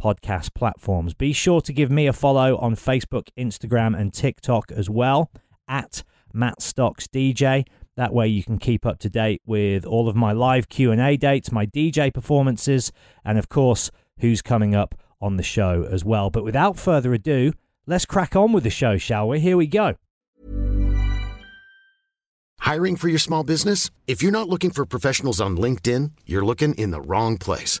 podcast platforms. Be sure to give me a follow on Facebook, Instagram, and TikTok as well at Matt Stocks DJ. That way you can keep up to date with all of my live Q&A dates, my DJ performances, and of course, who's coming up on the show as well. But without further ado, let's crack on with the show, shall we? Here we go. Hiring for your small business? If you're not looking for professionals on LinkedIn, you're looking in the wrong place.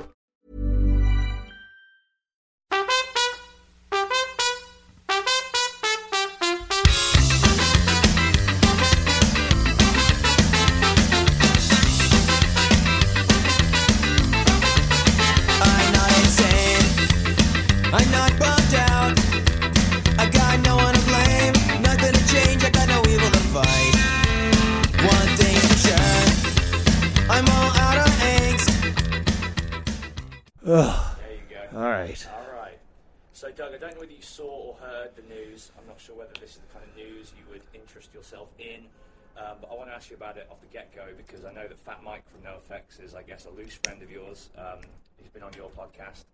right. All right. So, Doug, I don't know whether you saw or heard the news. I'm not sure whether this is the kind of news you would interest yourself in. Um, but I want to ask you about it off the get go because I know that Fat Mike from NoFX is, I guess, a loose friend of yours. Um, he's been on your podcast.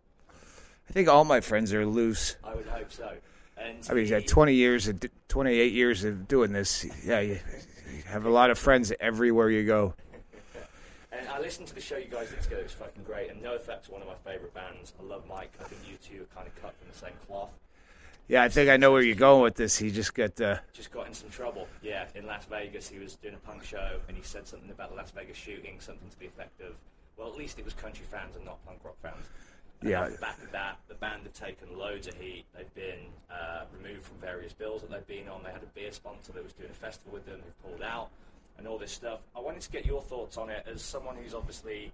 I think all my friends are loose. I would hope so. And I mean, he- you got 20 years, of, 28 years of doing this. Yeah, you have a lot of friends everywhere you go. And I listened to the show you guys did together. It was fucking great. And NoFX, one of my favorite bands. I love Mike. I think you two are kind of cut from the same cloth. Yeah, I think I know where you're going with this. He just got uh, just got in some trouble. Yeah, in Las Vegas, he was doing a punk show and he said something about the Las Vegas shooting, something to the effect of, well, at least it was country fans and not punk rock fans. And Yeah. Off back of that, the band have taken loads of heat. They've been uh, removed from various bills that they've been on. They had a beer sponsor that was doing a festival with them who pulled out and all this stuff. I wanted to get your thoughts on it as someone who's obviously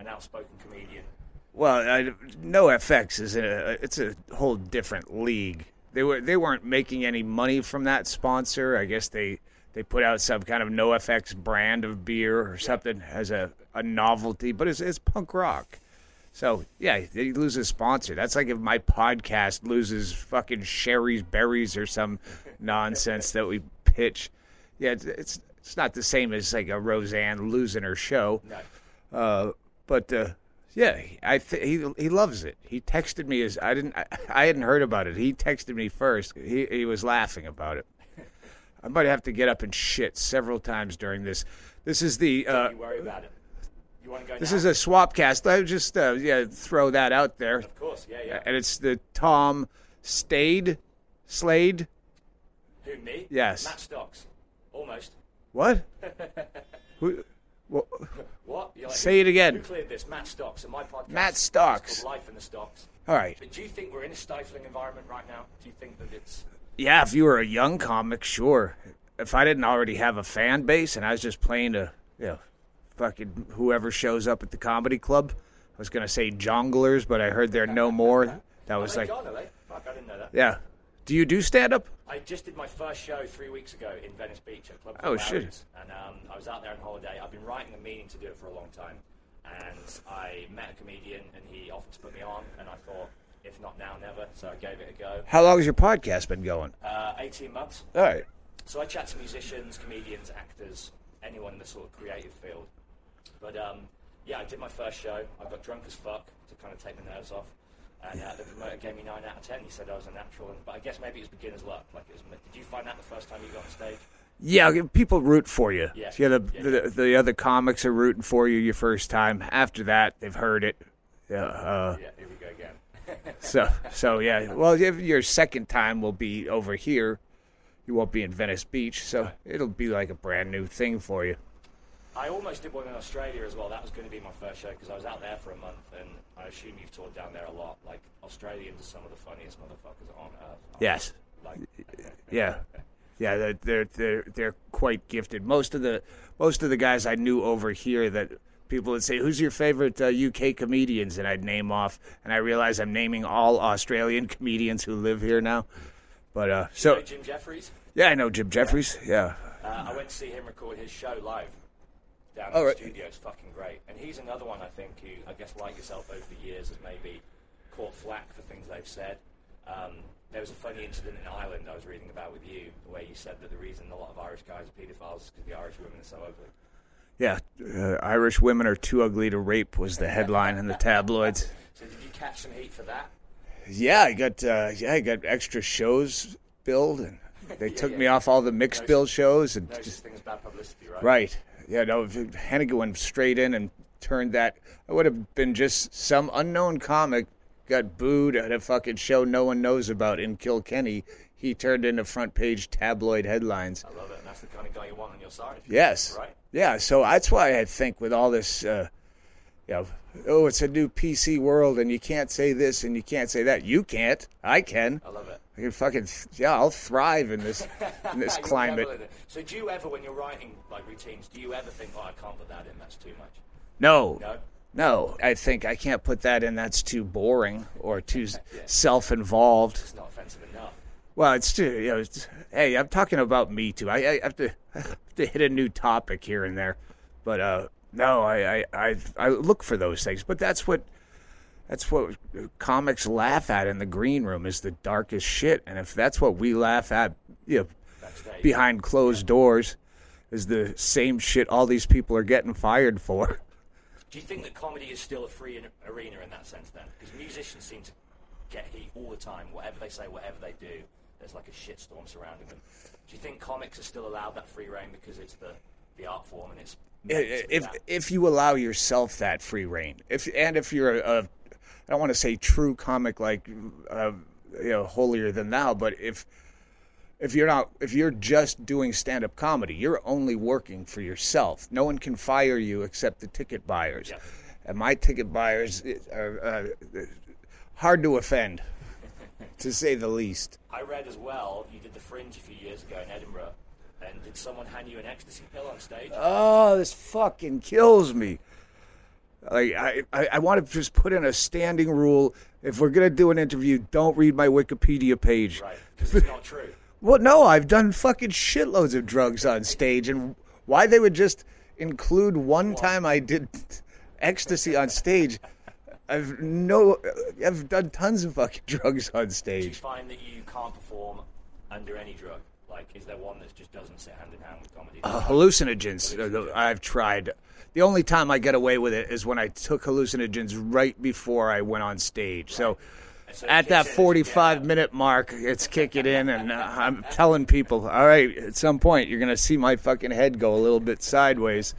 an outspoken comedian. well. I, NoFX is a. It's a whole different league. They were they weren't making any money from that sponsor. I guess they they put out some kind of NoFX brand of beer or something as a, a novelty, but it's, it's punk rock. So yeah, they lose a sponsor. That's like if my podcast loses fucking Shari's Berries or some nonsense that we pitch. Yeah, it's it's, it's not the same as like a Roseanne losing her show. No. Uh, but uh, yeah, I th- he he loves it. He texted me as I didn't I, I hadn't heard about it. He texted me first. He he was laughing about it. I might have to get up and shit several times during this. This is the uh, Don't you worry about it. You want to go this now? is a swap cast. I just uh, yeah throw that out there. Of course, yeah, yeah. And it's the Tom Stade Slade. Who, me? Yes. Matt Stocks. Almost. What? Who, wha- What? Like, Say who- it again. Who cleared this? Matt Stocks and my podcast. Matt Stocks. Life in the Stocks. all right. But do you think we're in a stifling environment right now? Do you think that it's Yeah, if you were a young comic, sure. If I didn't already have a fan base and I was just playing to, you know, fucking whoever shows up at the comedy club, I was gonna say jonglers, but I heard there are no more. That was like. Fuck, I didn't know that. yeah. Do you do stand up? I just did my first show three weeks ago in Venice Beach at Club Oh, shit. And um, I was out there on holiday. I've been writing and meaning to do it for a long time. And I met a comedian and he offered to put me on. And I thought, if not now, never. So I gave it a go. How long has your podcast been going? Uh, 18 months. All right. So I chat to musicians, comedians, actors, anyone in the sort of creative field. But um, yeah, I did my first show. I got drunk as fuck to kind of take the nerves off. And uh, the promoter gave me nine out of ten. He said I was a natural, and, but I guess maybe it was beginner's luck. Like, it was, did you find that the first time you got on stage? Yeah, people root for you. Yeah. yeah, the, Yeah. the the other comics are rooting for you your first time. After that, they've heard it. Yeah. Uh, Yeah, here we go again. so so yeah. Well, if your second time will be over here. You won't be in Venice Beach, so it'll be like a brand new thing for you. I almost did one in Australia as well. That was going to be my first show because I was out there for a month, and I assume you've toured down there a lot. Like Australians are some of the funniest motherfuckers on earth. Yes. Like, Yeah, yeah, they're they're they're, they're quite gifted. Most of the most of the guys I knew over here that people would say, "Who's your favorite uh, UK comedians?" and I'd name off, and I realize I'm naming all Australian comedians who live here now. But uh, you know so Jim Jeffries. yeah, I know Jim Jeffries. Yeah, Uh, I went to see him record his show live down in right. the studio. It's fucking great. And he's another one I think who, I guess, like yourself over the years, has maybe caught flack for things they've said. Um, there was a funny incident in Ireland I was reading about with you, where you said that the reason a lot of Irish guys are paedophiles is because the Irish women are so ugly. yeah. Uh, Irish women are too ugly to rape was the headline in the tabloids. So did you catch some heat for that? Yeah, I got uh, yeah, I got extra shows billed, and they took me off all the mixed bill shows, and No just such thing bad publicity, right? Right. Yeah, no, if Hennigan went straight in and turned that. It would have been just some unknown comic got booed at a fucking show no one knows about in Kilkenny. He turned into front page tabloid headlines. I love it. And that's the kind of guy you want on your side. Yes. Right. Yeah, so that's why I think with all this, uh, you know, oh, it's a new PC world and you can't say this and you can't say that. You can't. I can. I love it. I can fucking, yeah, I'll thrive in this in this climate. revel in it. So do you ever, when you're writing like routines, do you ever think, oh, I can't put that in, that's too much? No. No? No, I think I can't put that in. That's too boring or too self-involved. It's not offensive enough. Well, it's too. You know, it's, hey, I'm talking about me too. I, I have to I have to hit a new topic here and there, but uh, no, I, I I I look for those things. But that's what that's what comics laugh at in the green room is the darkest shit. And if that's what we laugh at, you know, behind closed doors, is the same shit all these people are getting fired for. Do you think that comedy is still a free arena in that sense then? Because musicians seem to get heat all the time. Whatever they say, whatever they do, there's like a shitstorm surrounding them. Do you think comics are still allowed that free reign because it's the, the art form and it's meant to be if if you allow yourself that free reign, if and if you're a, a I don't want to say true comic like uh, you know holier than thou, but if if you're not if you're just doing stand up comedy, you're only working for yourself. No one can fire you except the ticket buyers, Yeah. and my ticket buyers are uh, hard to offend, to say the least. I read as well, you did the Fringe a few years ago in Edinburgh, and did someone hand you an ecstasy pill on stage? Oh, this fucking kills me. Like I, I, I want to just put in a standing rule. If we're gonna do an interview, don't read my Wikipedia page. right, because it's not true. Well, no, I've done fucking shitloads of drugs on stage, and why they would just include one time I did ecstasy on stage. I've no, I've done tons of fucking drugs on stage. Do you find that you can't perform under any drug? Like, is there one that just doesn't sit hand in hand with comedy? Uh, hallucinogens. uh, I've tried. The only time I get away with it is when I took hallucinogens right before I went on stage. So so at that kicks in as you get 45 up. minute mark, it's kicking in, and uh, I'm telling people, all right, at some point, you're going to see my fucking head go a little bit sideways.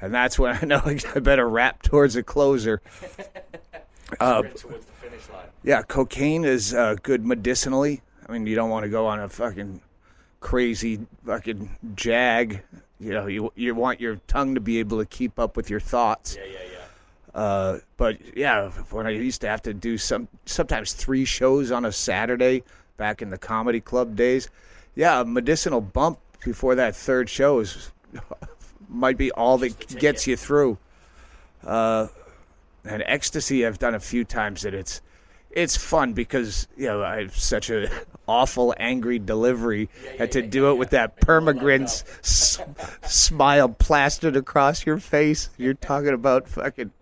And that's when I know I better rap towards a closer. sprint towards the finish line. Yeah, cocaine is uh, good medicinally. I mean, you don't want to go on a fucking crazy fucking jag. You know, you you want your tongue to be able to keep up with your thoughts. Yeah, yeah, yeah. Uh, but yeah, when I used to have to do some sometimes three shows on a Saturday back in the comedy club days, yeah, a medicinal bump before that third show is might be all that gets you through. Uh, and ecstasy, I've done a few times that it's it's fun because you know I have such a awful angry delivery had to do it with that permagrin s- smile plastered across your face. You're talking about fucking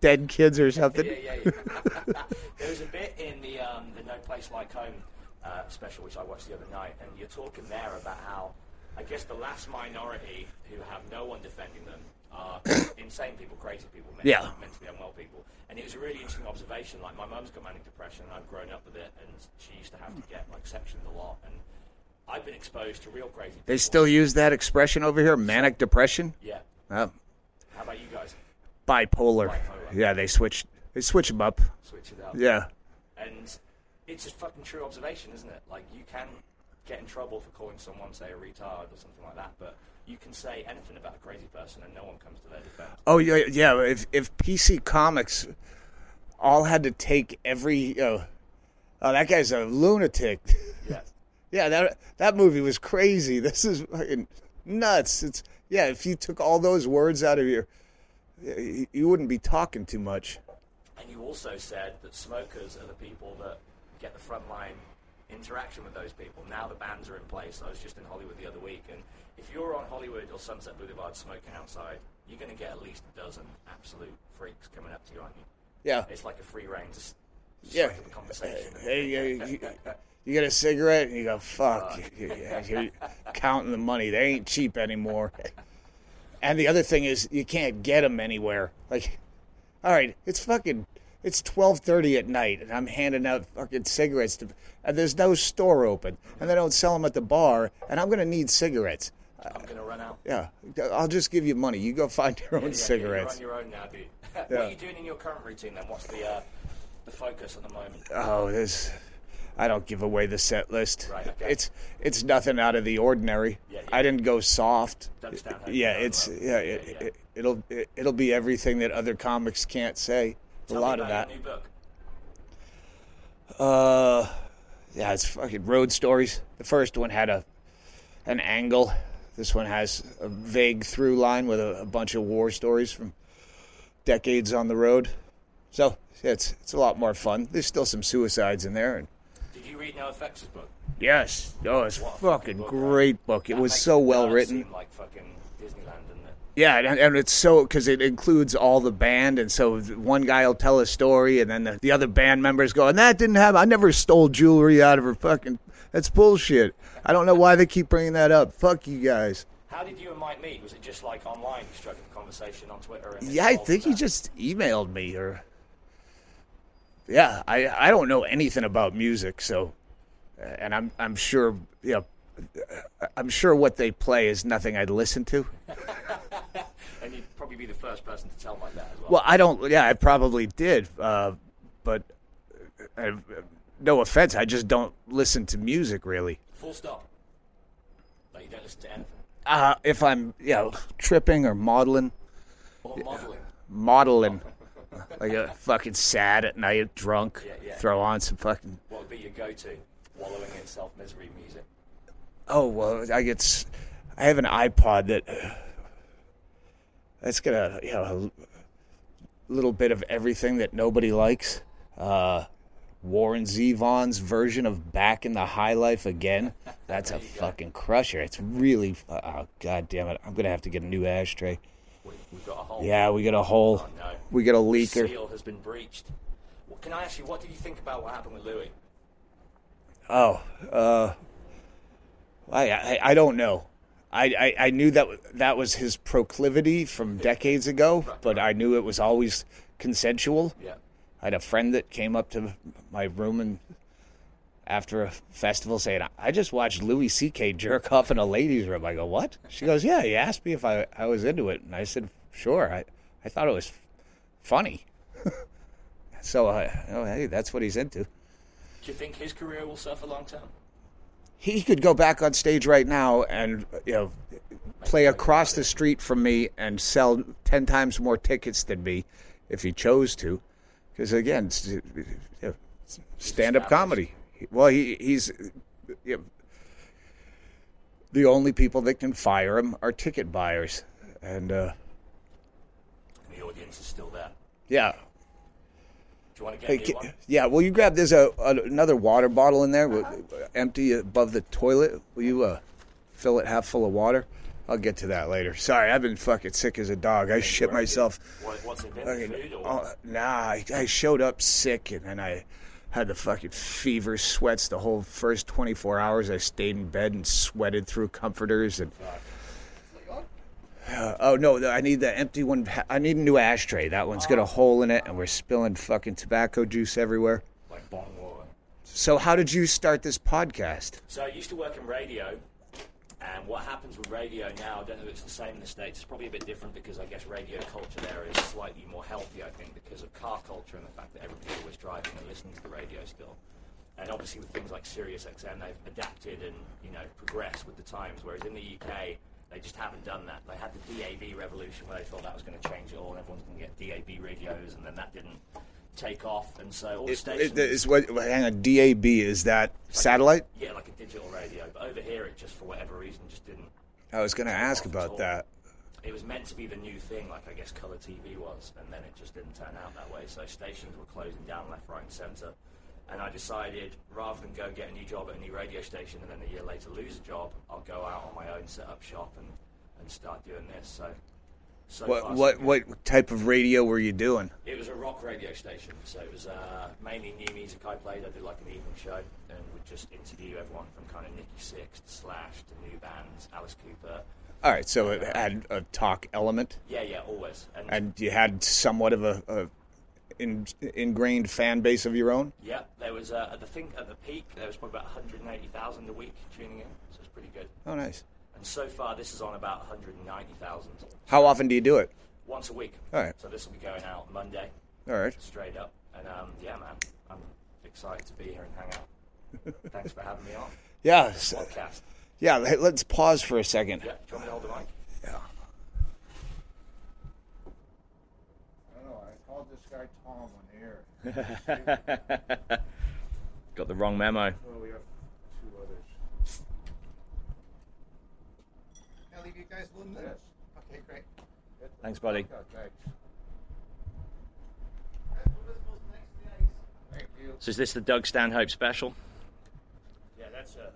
dead kids or something. Yeah, yeah, yeah. there was a bit in the um, the No Place Like Home uh, special which I watched the other night, and you're talking there about how I guess the last minority who have no one defending them are insane people, crazy people, mentally, Yeah. mentally unwell people. And it was a really interesting observation. Like my mum's got manic depression, and I've grown up with it, and she used to have to get like sectioned a lot. And I've been exposed to real crazy. People. They still use that expression over here, manic depression. yeah. Oh, How about you guys? bipolar. Bipolar. Yeah, they switch. They switch them up. Switch it up. Yeah. And it's a fucking true observation, isn't it? Like you can get in trouble for calling someone, say, a retard or something like that, but you can say anything about a crazy person and no one comes to their defense. Oh yeah, yeah. If if PC Comics all had to take every, know, oh that guy's a lunatic. Yeah. yeah, that that movie was crazy. This is fucking nuts. It's yeah. If you took all those words out of your, you, you wouldn't be talking too much. And you also said that smokers are the people that get the frontline interaction with those people. Now the bans are in place. I was just in Hollywood the other week, and if you're on Hollywood or Sunset Boulevard smoking outside, you're going to get at least a dozen absolute freaks coming up to you, aren't you? Yeah. It's like a free reign to s- Yeah. conversation. Hey, you, you, get a cigarette and you go, fuck. you- You're counting the money. They ain't cheap anymore. And the other thing is, you can't get them anywhere. Like, all right, it's fucking, it's twelve thirty at night, and I'm handing out fucking cigarettes to, and there's no store open, and they don't sell them at the bar, and I'm gonna need cigarettes. I'm going to run out. Yeah, I'll just give you money. You go find your own Yeah, cigarettes. You're on your own now, dude. what Yeah. are you doing in your current routine then? What's the uh, the focus at the moment? Oh, this. I don't give away the set list. Right, okay. It's it's nothing out of the ordinary. Yeah, yeah. I didn't go soft. How Yeah, it's yeah, Yeah, it, yeah. It, it'll it, it'll be everything that other comics can't say. Tell a lot of that. Your new book. Uh, yeah, it's fucking road stories. The first one had a an angle. This one has a vague through line with a, a bunch of war stories from decades on the road. So yeah, it's it's a lot more fun. There's still some suicides in there, and Did you read NoFX' book? yes, oh, it's What a fucking book, great book. It That was so well written. Like fucking Disneyland, doesn't it? Yeah, and, and it's so because it includes all the band, and so one guy will tell a story, and then the, the other band members go, and that didn't happen. I never stole jewelry out of her fucking. That's bullshit. I don't know why they keep bringing that up. Fuck you guys. How did you and Mike meet? Was it just like online? You struck a conversation on Twitter? And Yeah, I think he just emailed me, or yeah, I I don't know anything about music, so uh, and I'm I'm sure you know. Uh, I'm sure what they play is nothing I'd listen to. You'd be the first person to tell like that as well. Well, I don't. Yeah, I probably did, uh, but uh, no offense, I just don't listen to music really. Full stop. Like you don't listen to anything. Uh, if I'm, you know, tripping or modeling, Or modelling. modeling, like a fucking sad at night, drunk, Yeah, yeah. throw on some fucking. What would be your go-to? Wallowing in self-misery music. Oh well, I get. I have an iPod that. That's got a you know a little bit of everything that nobody likes. Uh, Warren Zevon's version of "Back in the High Life Again." That's a fucking crusher. It's really. Oh god damn it! I'm gonna have to get a new ashtray. We, we've got a whole. Yeah, we got a hole. Oh, no. We got a leaker. Seal has been breached. Well, can I ask you, what did you think about what happened with Louis? Oh, uh, I, I I don't know. I, I, I knew that that was his proclivity from decades ago, but I knew it was always consensual. Yeah. I had a friend that came up to my room and after a festival saying, "I just watched Louis C.K. jerk off in a ladies' room." I go, "What?" She goes, "Yeah." He asked me if I I was into it, and I said, "Sure." I I thought it was funny. so I oh hey, that's what he's into. Do you think his career will suffer long term? He could go back on stage right now and you know play across the street from me and sell 10 times more tickets than me if he chose to. Because again it's, stand-up comedy. Well he, he's you know, the only people that can fire him are ticket buyers. And uh, the audience is still there. yeah you want to get Hey, a new ki- one? yeah, will you grab? There's a, a another water bottle in there, with- empty above the toilet. Will you uh, fill it half full of water? I'll get to that later. Sorry, I've been fucking sick as a dog. I shit myself. What, what's it been? Fucking- Food or oh, nah, I, I showed up sick, and then I had the fucking fever sweats the whole first 24 hours. I stayed in bed and sweated through comforters and. Uh, oh no! I need the empty one. I need a new ashtray. That one's got a oh. hole in it, and we're spilling fucking tobacco juice everywhere. Like water. So, how did you start this podcast? So I used to work in radio, and what happens with radio now, I don't know if it's the same in the States, it's probably a bit different because I guess radio culture there is slightly more healthy, I think, because of car culture and the fact that everybody's always driving and listening to the radio still. And obviously with things like Sirius XM, they've adapted and, you know, progressed with the times, whereas in the UK, they just haven't done that. They had the DAB revolution where they thought that was going to change it all and everyone's going to get DAB radios, and then that didn't take off, and so all It, stations... it, what? Hang on. DAB is that satellite? yeah, like a digital radio, but over here it just, for whatever reason, just didn't I was going to ask about that. it was meant to be the new thing, like I guess color TV was, and then it just didn't turn out that way. So stations were closing down left, right, and centre. And I decided, rather than go get a new job at a new radio station and then a year later lose a job, I'll go out on my own, set up shop, and, and start doing this. So, so What far, what good. what type of radio were you doing? It was a rock radio station, so it was uh, mainly new music I played. I did like an evening show and would just interview everyone from kind of Nikki Sixx to Slash to new bands, Alice Cooper. All right, so it had a talk element, Yeah, yeah, always. And, and you had somewhat of a, a in, ingrained fan base of your own. yeah, there was uh, at the think at the peak there was probably about 180,000 a week tuning in, so it's pretty good. Oh, nice. And so far, this is on about 190,000 How often do you do it? once a week. All right. So this will be going out Monday, All right. straight up. And um, yeah, man, I'm excited to be here and hang out. Thanks for having me on Yeah. podcast. yeah. let- Let's pause for a second. Yeah, do you want me to hold the mic? Yeah. I don't know. I called this guy Tom on the air. Got the wrong memo. Oh, we have two others. I'll leave you guys alone then. Yes. Okay, great. Thanks, buddy. Thanks. So is this the Doug Stanhope special? Yeah, that's a.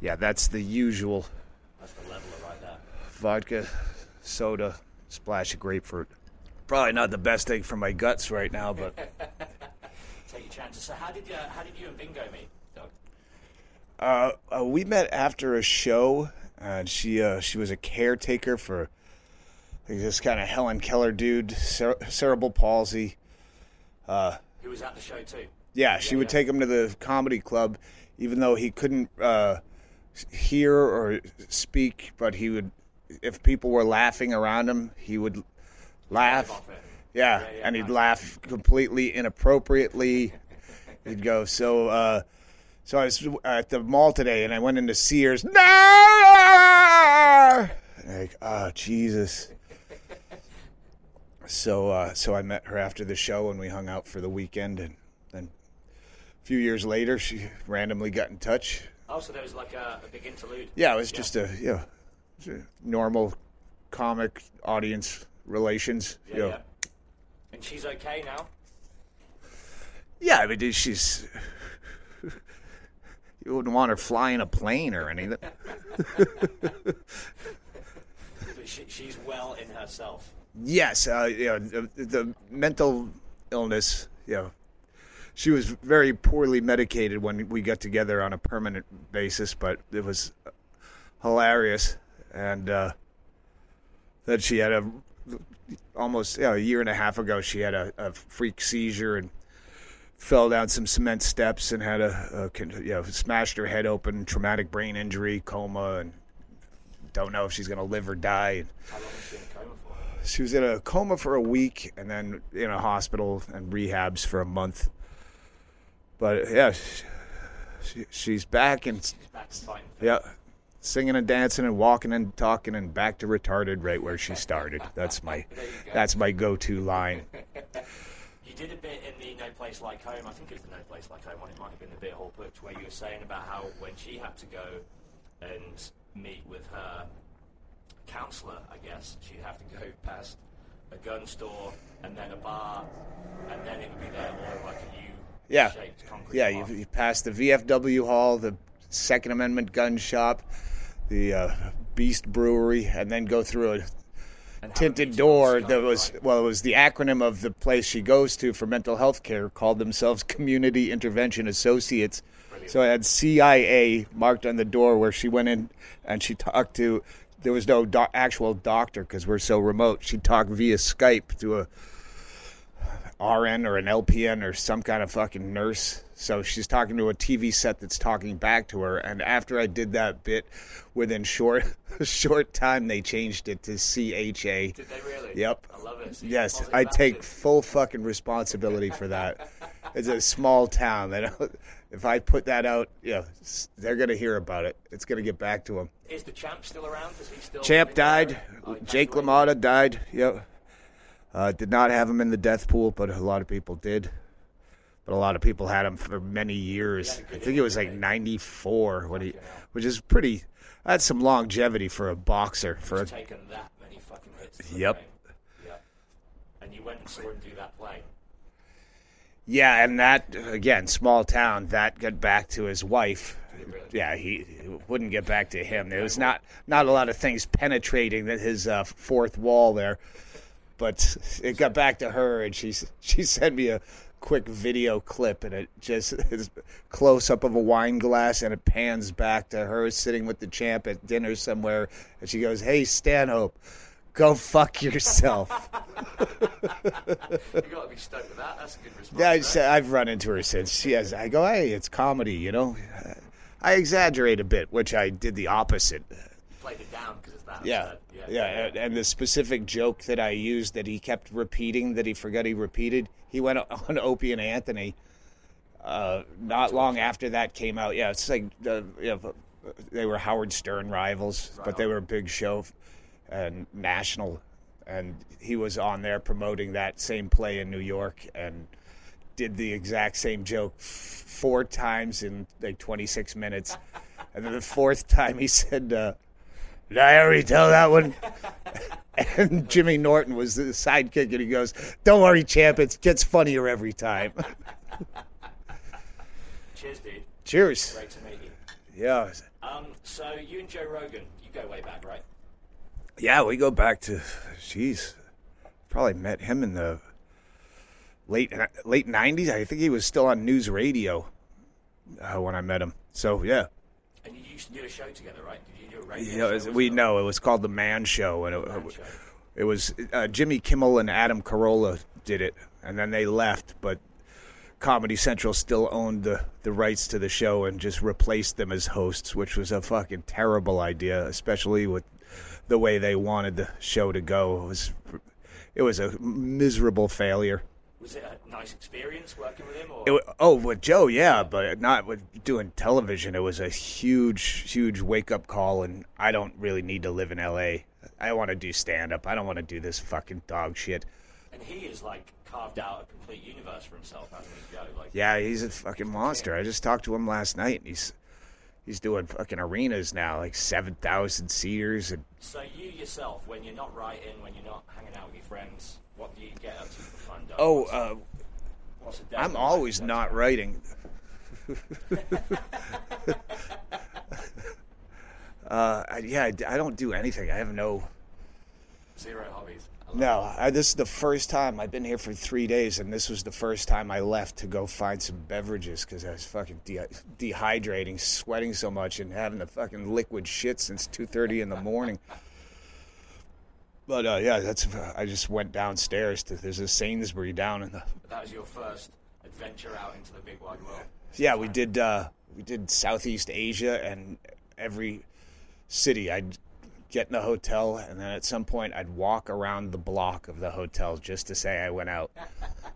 Yeah, that's the usual That's the leveler right there. vodka, soda, splash of grapefruit. Probably not the best thing for my guts right now, but Take your chances. So how did you, how did you and Bingo meet, Doug? uh, uh, we met after a show, and she uh, she was a caretaker for like, this kind of Helen Keller dude, cere- cerebral palsy. Who was at the show too? Yeah, she would take him to the comedy club, even though he couldn't uh, hear or speak. But he would, if people were laughing around him, he would laugh. Yeah, Yeah, yeah, and he'd laugh completely inappropriately. He'd go so. Uh, so I was at the mall today, and I went into Sears. No, like oh Jesus. So uh, so I met her after the show, and we hung out for the weekend, and then a few years later, she randomly got in touch. Oh, so there was like a, a big interlude. Yeah, it was just a yeah, it was a normal comic audience relations. Yeah, you know. yeah. And she's okay now. Yeah, I mean, she's. You wouldn't want her flying a plane or anything. But she, she's well in herself. yes, uh, you know, the, the mental illness, you know, she was very poorly medicated when we got together on a permanent basis, but it was hilarious. And uh, then she had a almost yeah, a year and a half ago, she had a, a freak seizure and fell down some cement steps and had a, a you know smashed her head open, traumatic brain injury, coma, and don't know if she's gonna live or die. How she in a coma for? She was in a coma for a week and then in a hospital and rehabs for a month. But yeah, she, she, she's back and She's back yeah, singing and dancing and walking and talking and back to retarded right where she started. That's my that's my go-to line. You did a bit in the No Place Like Home. I think it was the No Place Like Home one. It might have been the Beer Hall Putsch where you were saying about how when she had to go and meet with her counsellor, I guess, she'd have to go past a gun store and then a bar, and then it would be there all like a U Yeah, yeah. You, you pass the VFW hall, the Second Amendment gun shop, the uh, Beast Brewery, and then go through a And tinted door that was right. well, it was the acronym of the place she goes to for mental health care called themselves Community Intervention Associates. So I had CIA marked on the door where she went in and she talked to. There was no doc, actual doctor because we're so remote. She talked via Skype to a RN or an LPN or some kind of fucking nurse. So she's talking to a TV set that's talking back to her. And after I did that bit, within short short time they changed it to CHA. Did they really? Yep. I love it. So Yes, I take attitude. full fucking responsibility for that. It's a small town. They don't, if I put that out, yeah, s- they're gonna hear about it. It's gonna get back to them. Is the champ still around? Is he still? Champ died. Oh, Jake. LaMotta died. Yep. Uh, did not have him in the death pool, but a lot of people did. But a lot of people had him for many years. I think it was like '94 when he, which is pretty. That's some longevity for a boxer. For a, taken that many fucking hits. Yep. Yep. And you went and saw him do that play. yeah, and that again, small town. That got back to his wife. Yeah, he it wouldn't get back to him. There was not not a lot of things penetrating that his uh, fourth wall there, but it got back to her, and she she sent me a quick video clip, and it just is close up of a wine glass, and it pans back to her sitting with the champ at dinner somewhere, and she goes, "Hey Stanhope, go fuck yourself." You got to be stoked with that. That's a good response. Yeah, I right? just, I've run into her since. She has. I go, hey, it's comedy, you know. I exaggerate a bit, which I did the opposite. played it down it's. Yeah, yeah, and, the specific joke that I used that he kept repeating that he forgot he repeated. He went on Opie and Anthony. Uh, not long after that came out. Yeah, it's like the, you know, they were Howard Stern rivals, but they were a big show and national. And he was on there promoting that same play in New York and did the exact same joke f- four times in like 26 minutes. And then the fourth time he said, uh, Did I already tell that one? and Jimmy Norton was the sidekick, and he goes, Don't worry, champ, it gets funnier every time. Cheers, dude. Cheers. Great to meet you. Yeah. Um, so you and Joe Rogan, you go way back, right? Yeah, we go back to, jeez, probably met him in the late late 90s. I think he was still on NewsRadio uh, when I met him. So, yeah. And you used to do a show together, right? You was- as we know it was called the Man Show, and it, Man Show. it was uh, Jimmy Kimmel and Adam Carolla did it, and then they left. But Comedy Central still owned the the rights to the show and just replaced them as hosts, which was a fucking terrible idea, especially with the way they wanted the show to go. It was it was a miserable failure. Was it a nice experience working with him? Or? It, oh, with Joe, yeah, but not with doing television. It was a huge, huge wake up call, and I don't really need to live in L.A. I want to do stand up. I don't want to do this fucking dog shit. and he is like carved out a complete universe for himself, hasn't he, Joe? Like, Yeah, he's a fucking monster. I just talked to him last night, and he's he's doing fucking arenas now, like seven thousand seaters, and So you yourself, when you're not writing, when you're not hanging out with your friends, what do you get up to for fun? Doug? oh, What's- uh, what's a day I'm like? always What's- not writing. uh, I, yeah, I, I don't do anything. I have no. Zero hobbies. No, I, this is the first time I've been here for three days, and this was the first time I left to go find some beverages because I was fucking de- dehydrating, sweating so much, and having the fucking liquid shit since two thirty in the morning. But uh, yeah, that's. I just went downstairs to. There's a Sainsbury down in the. That was your first adventure out into the big wide world. Yeah, we did. Uh, we did Southeast Asia, and every city I'd get in the hotel, and then at some point I'd walk around the block of the hotel just to say I went out.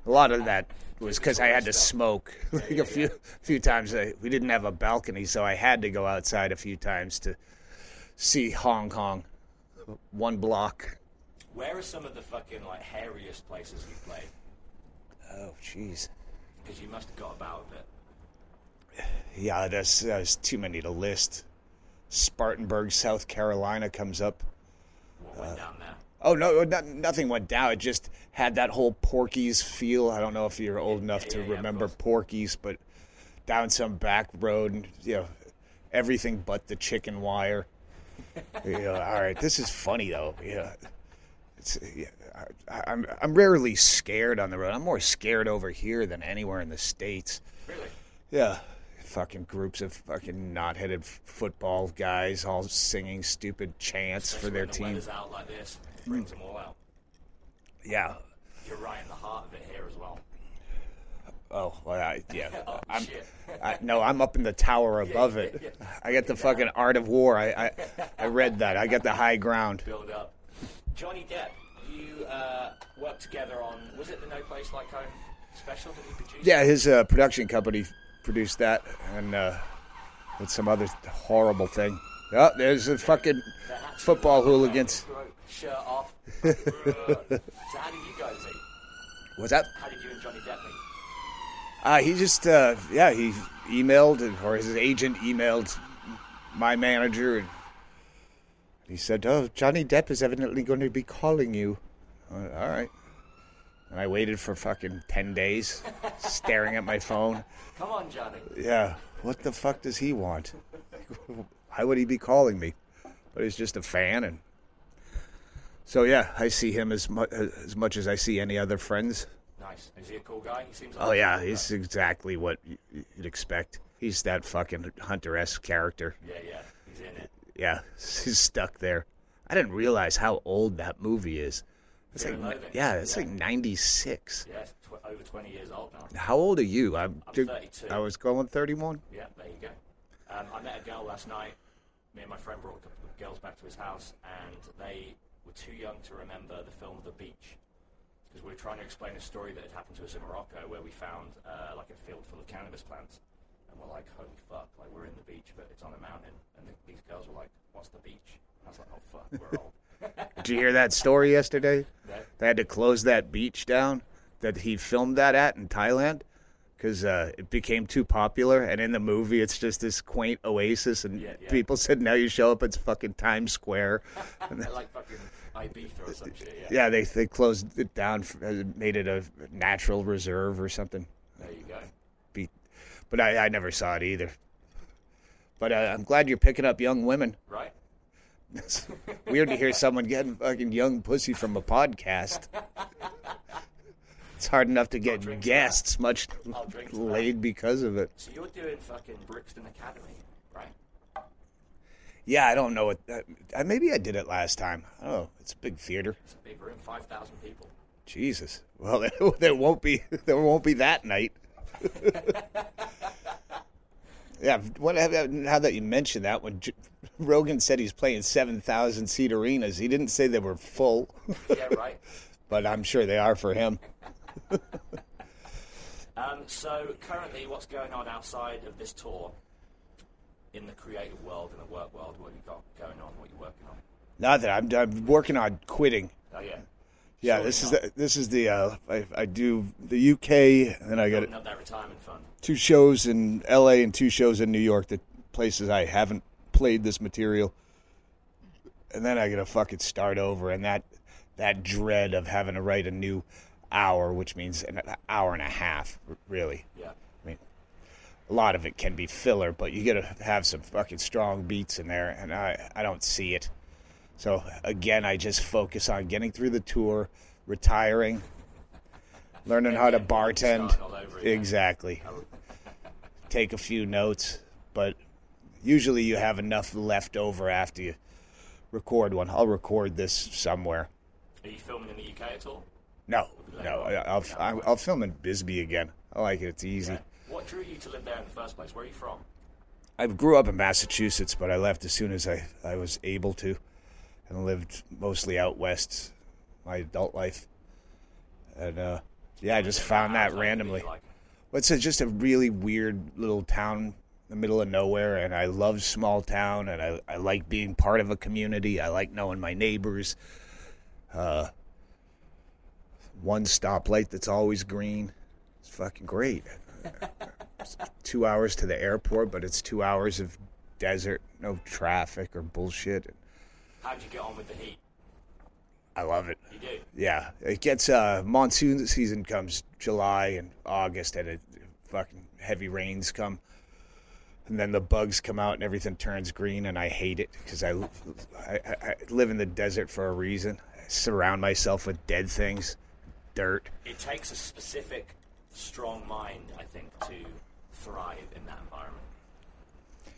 A lot of that was because I had to smoke. like a few few times, I, we didn't have a balcony, so I had to go outside a few times to see Hong Kong. One block. Where are some of the fucking like hairiest places you've played? Oh, jeez. Because you must have got about a bit. Yeah, there's, there's too many to list. Spartanburg, South Carolina comes up. What Uh, went down there? Oh no, not, nothing went down. It just had that whole Porky's feel. I don't know if you're old enough to yeah, yeah, remember. Porky's, but down some back road, and you know, everything but the chicken wire. you know, all right, this is funny though. Yeah, It's, yeah, I, I'm I'm rarely scared on the road. I'm more scared over here than anywhere in the states. Really? Yeah, fucking groups of fucking knot-headed f- football guys all singing stupid chants for their the team. like this, brings them all out. Yeah. You're right in the heart of it here as well. Oh, well, I, yeah. Oh, I'm, shit. I, no, I'm up in the tower above it. I got the fucking Art of War. I, I, I read that. I got the high ground. Build up. Johnny Depp, you uh, worked together on, was it the No Place Like Home special that you produced? Yeah, his uh, production company produced that, and uh, with some other horrible thing. Oh, there's a fucking That had to be football uh, hooligans. Shirt off. so how did you guys meet? What's that? How did you and Johnny Depp meet? Uh, he just, uh, yeah, he emailed, or his agent emailed my manager, and he said, "Oh, Johnny Depp is evidently going to be calling you." Went, All right. And I waited for fucking ten days, staring at my phone. Come on, Johnny. Yeah, what the fuck does he want? Why would he be calling me? But he's just a fan, and so yeah, I see him as much as much as I see any other friends. Nice. Is he a cool guy? He seems like Oh yeah, he's guy. exactly what you'd expect. He's that fucking hunter-esque character. Yeah, yeah. He's in it. Yeah, he's stuck there. I didn't realize how old that movie is. It's like, yeah, it's Yeah. like '96. Yeah, it's tw- over 20 years old now. How old are you? I'm, I'm 32. I was going 31. Yeah, there you go. Um, I met a girl last night. Me and my friend brought a couple of girls back to his house, and they were too young to remember the film The Beach. Because we were trying to explain a story that had happened to us in Morocco where we found uh, like a field full of cannabis plants. And we're like, holy fuck, like we're in the beach, but it's on a mountain. And the, these girls were like, what's the beach? And I was like, oh fuck, we're old. Did you hear that story yesterday? They had to close that beach down that he filmed that at in Thailand because uh, it became too popular. And in the movie, it's just this quaint oasis, and Yeah, yeah. people said now you show up, it's fucking Times Square. Like fucking Ibiza or some shit, yeah. yeah, they they closed it down, uh, made it a natural reserve or something. There you go. Be- But I, I never saw it either. But uh, I'm glad you're picking up young women. Right? It's weird to hear someone getting fucking young pussy from a podcast. It's hard enough to get guests, much I'll drink to that. laid because of it. So you're doing fucking Brixton Academy, right? Yeah, I don't know what. Uh, uh, maybe I did it last time. Oh, it's a big theater. It's a big room, 5,000 people. Jesus. Well, there, won't be there won't be that night. yeah. What? How that you mentioned that when J- Rogan said he's playing seven thousand seat arenas, he didn't say they were full, Yeah, right. but I'm sure they are for him. Um, so currently, what's going on outside of this tour in the creative world in the work world? What you got going on? What you working on? Not that I'm, I'm working on quitting. Oh yeah, Yeah, Sure this is the, this is the uh, I, I do the UK and I got building that retirement fund. two shows in LA and two shows in New York. The places I haven't played this material, and then I got to fucking start over. And that that dread of having to write a new hour, which means an hour and a half, really. Yeah, I mean, a lot of it can be filler, but you got to have some fucking strong beats in there, and I I don't see it. So again, I just focus on getting through the tour, retiring, learning how to bartend. starting all over again. Exactly. Take a few notes, but usually you have enough left over after you record one. I'll record this somewhere. are you filming in the UK at all? No, no, I'll I'll, I'll film in Bisbee again. I like it. It's easy. What drew you to live there in the first place? Where are you from? I grew up in Massachusetts, but I left as soon as I, I was able to, and lived mostly out west my adult life. And uh, yeah, I just found that randomly. Well, it's a, just a really weird little town the middle of nowhere, and I love small town, and I, I like being part of a community. I like knowing my neighbors. Uh, one stoplight that's always green. It's fucking great. It's two hours to the airport, but it's two hours of desert, no traffic or bullshit. how'd you get on with the heat? I love it. You do. Yeah, it gets uh monsoon season comes July and August, and it fucking heavy rains come. And then the bugs come out and everything turns green, and I hate it because I, I, I live in the desert for a reason. I surround myself with dead things, dirt. It takes a specific, strong mind, I think, to thrive in that environment.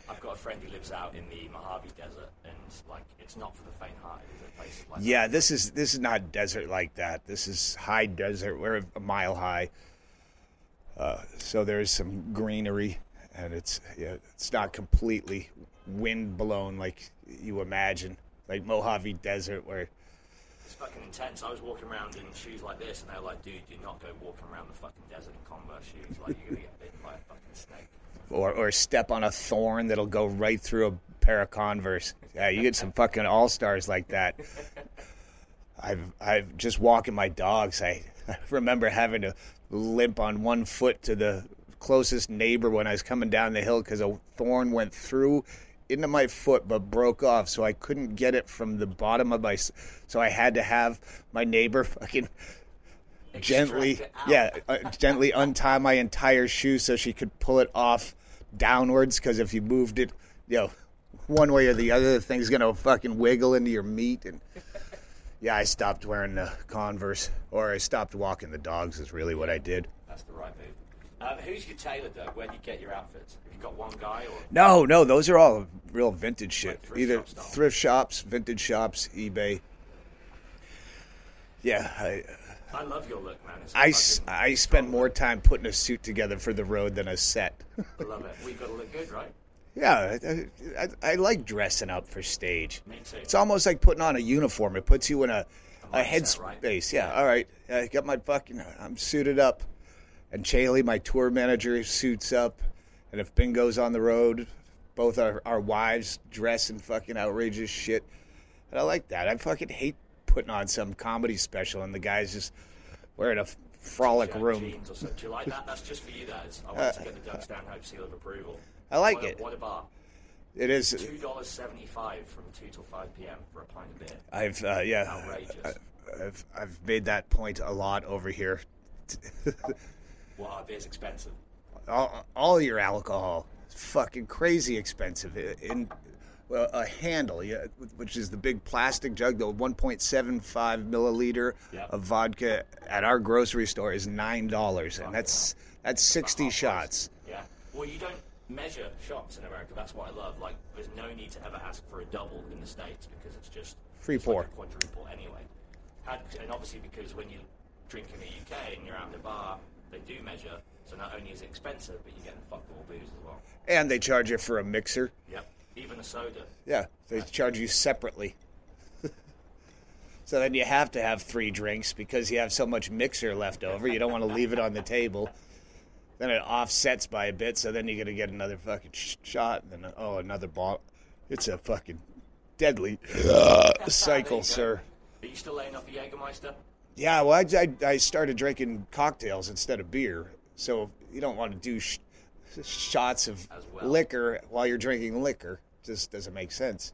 I've got a friend who lives out in the Mojave Desert, and like it's not for the faint-hearted. Is it places like Yeah, this is this is not desert like that. This is high desert. We're a mile high, uh, so there's some greenery, and it's yeah, it's not completely wind blown like you imagine, like Mojave Desert where It's fucking intense. I was walking around in shoes like this, and they were like, "Dude, do not go walking around the fucking desert in Converse shoes. Like you're gonna get bitten by a fucking snake." or or step on a thorn that'll go right through a pair of Converse. Yeah, you get some fucking all stars like that. I've I've just walking my dogs. I, I remember having to limp on one foot to the closest neighbor when I was coming down the hill because a thorn went through into my foot but broke off, so I couldn't get it from the bottom of my. So I had to have my neighbor fucking gently, Extract it out. yeah, uh, gently untie my entire shoe so she could pull it off downwards. Because if you moved it, you know, one way or the other, the thing's gonna fucking wiggle into your meat. And yeah, I stopped wearing the Converse, or I stopped walking the dogs. Is really what I did. That's the right move. Um, who's your tailor, Doug? Where do you get your outfits? Have you got one guy or? No, no, those are all real vintage shit. Like thrift Either shop style. thrift shops, vintage shops, eBay. Yeah, I, I love your look, man. It's I, s- I spend more time putting a suit together for the road than a set. I love it. We've got to look good, right? Yeah, I, I, I like dressing up for stage. Me too. It's almost like putting on a uniform. It puts you in a, a, mindset, headspace. right? Yeah, all right. I got my fucking, I'm suited up. And Chaley, my tour manager, suits up. And if Bingo's on the road, both our, our wives dress in fucking outrageous shit. And I like that. I fucking hate putting on some comedy special and the guys just wearing a frolic Jack room. Jeans or so. Do you like that? That's just for you, is. I want to get the Doug Stanhope seal of approval. I like what it. What a bar. It is. Two dollars seventy-five from two till five p.m. for a pint of beer. I've uh, yeah, Outrageous. I've I've made that point a lot over here. Our uh, beer's expensive. all, all your alcohol is fucking crazy expensive. In well, a handle, yeah, which is the big plastic jug, the 1.75 milliliter Yep. of vodka at our grocery store is nine dollars, and that's that's 60 shots. Yeah. Well, you don't measure shots in America. That's what I love. Like, there's no need to ever ask for a double in the states because it's just Free it's pour. Like quadruple anyway. And obviously because when you drink in the UK and you're out in the bar, they do measure. So not only is it expensive, but you're getting fucked all booze as well. And they charge you for a mixer. Yep. Even a soda. Yeah, they charge you separately. so then you have to have three drinks because you have so much mixer left over. You don't want to leave it on the table. Then it offsets by a bit, so then you're going to get another fucking sh- shot, and then, oh, another bottle. It's a fucking deadly uh, cycle, sir. Are you still laying off the Jägermeister? Yeah, well, I, I, I started drinking cocktails instead of beer. So you don't want to do sh- shots of well. liquor while you're drinking liquor. Just doesn't make sense.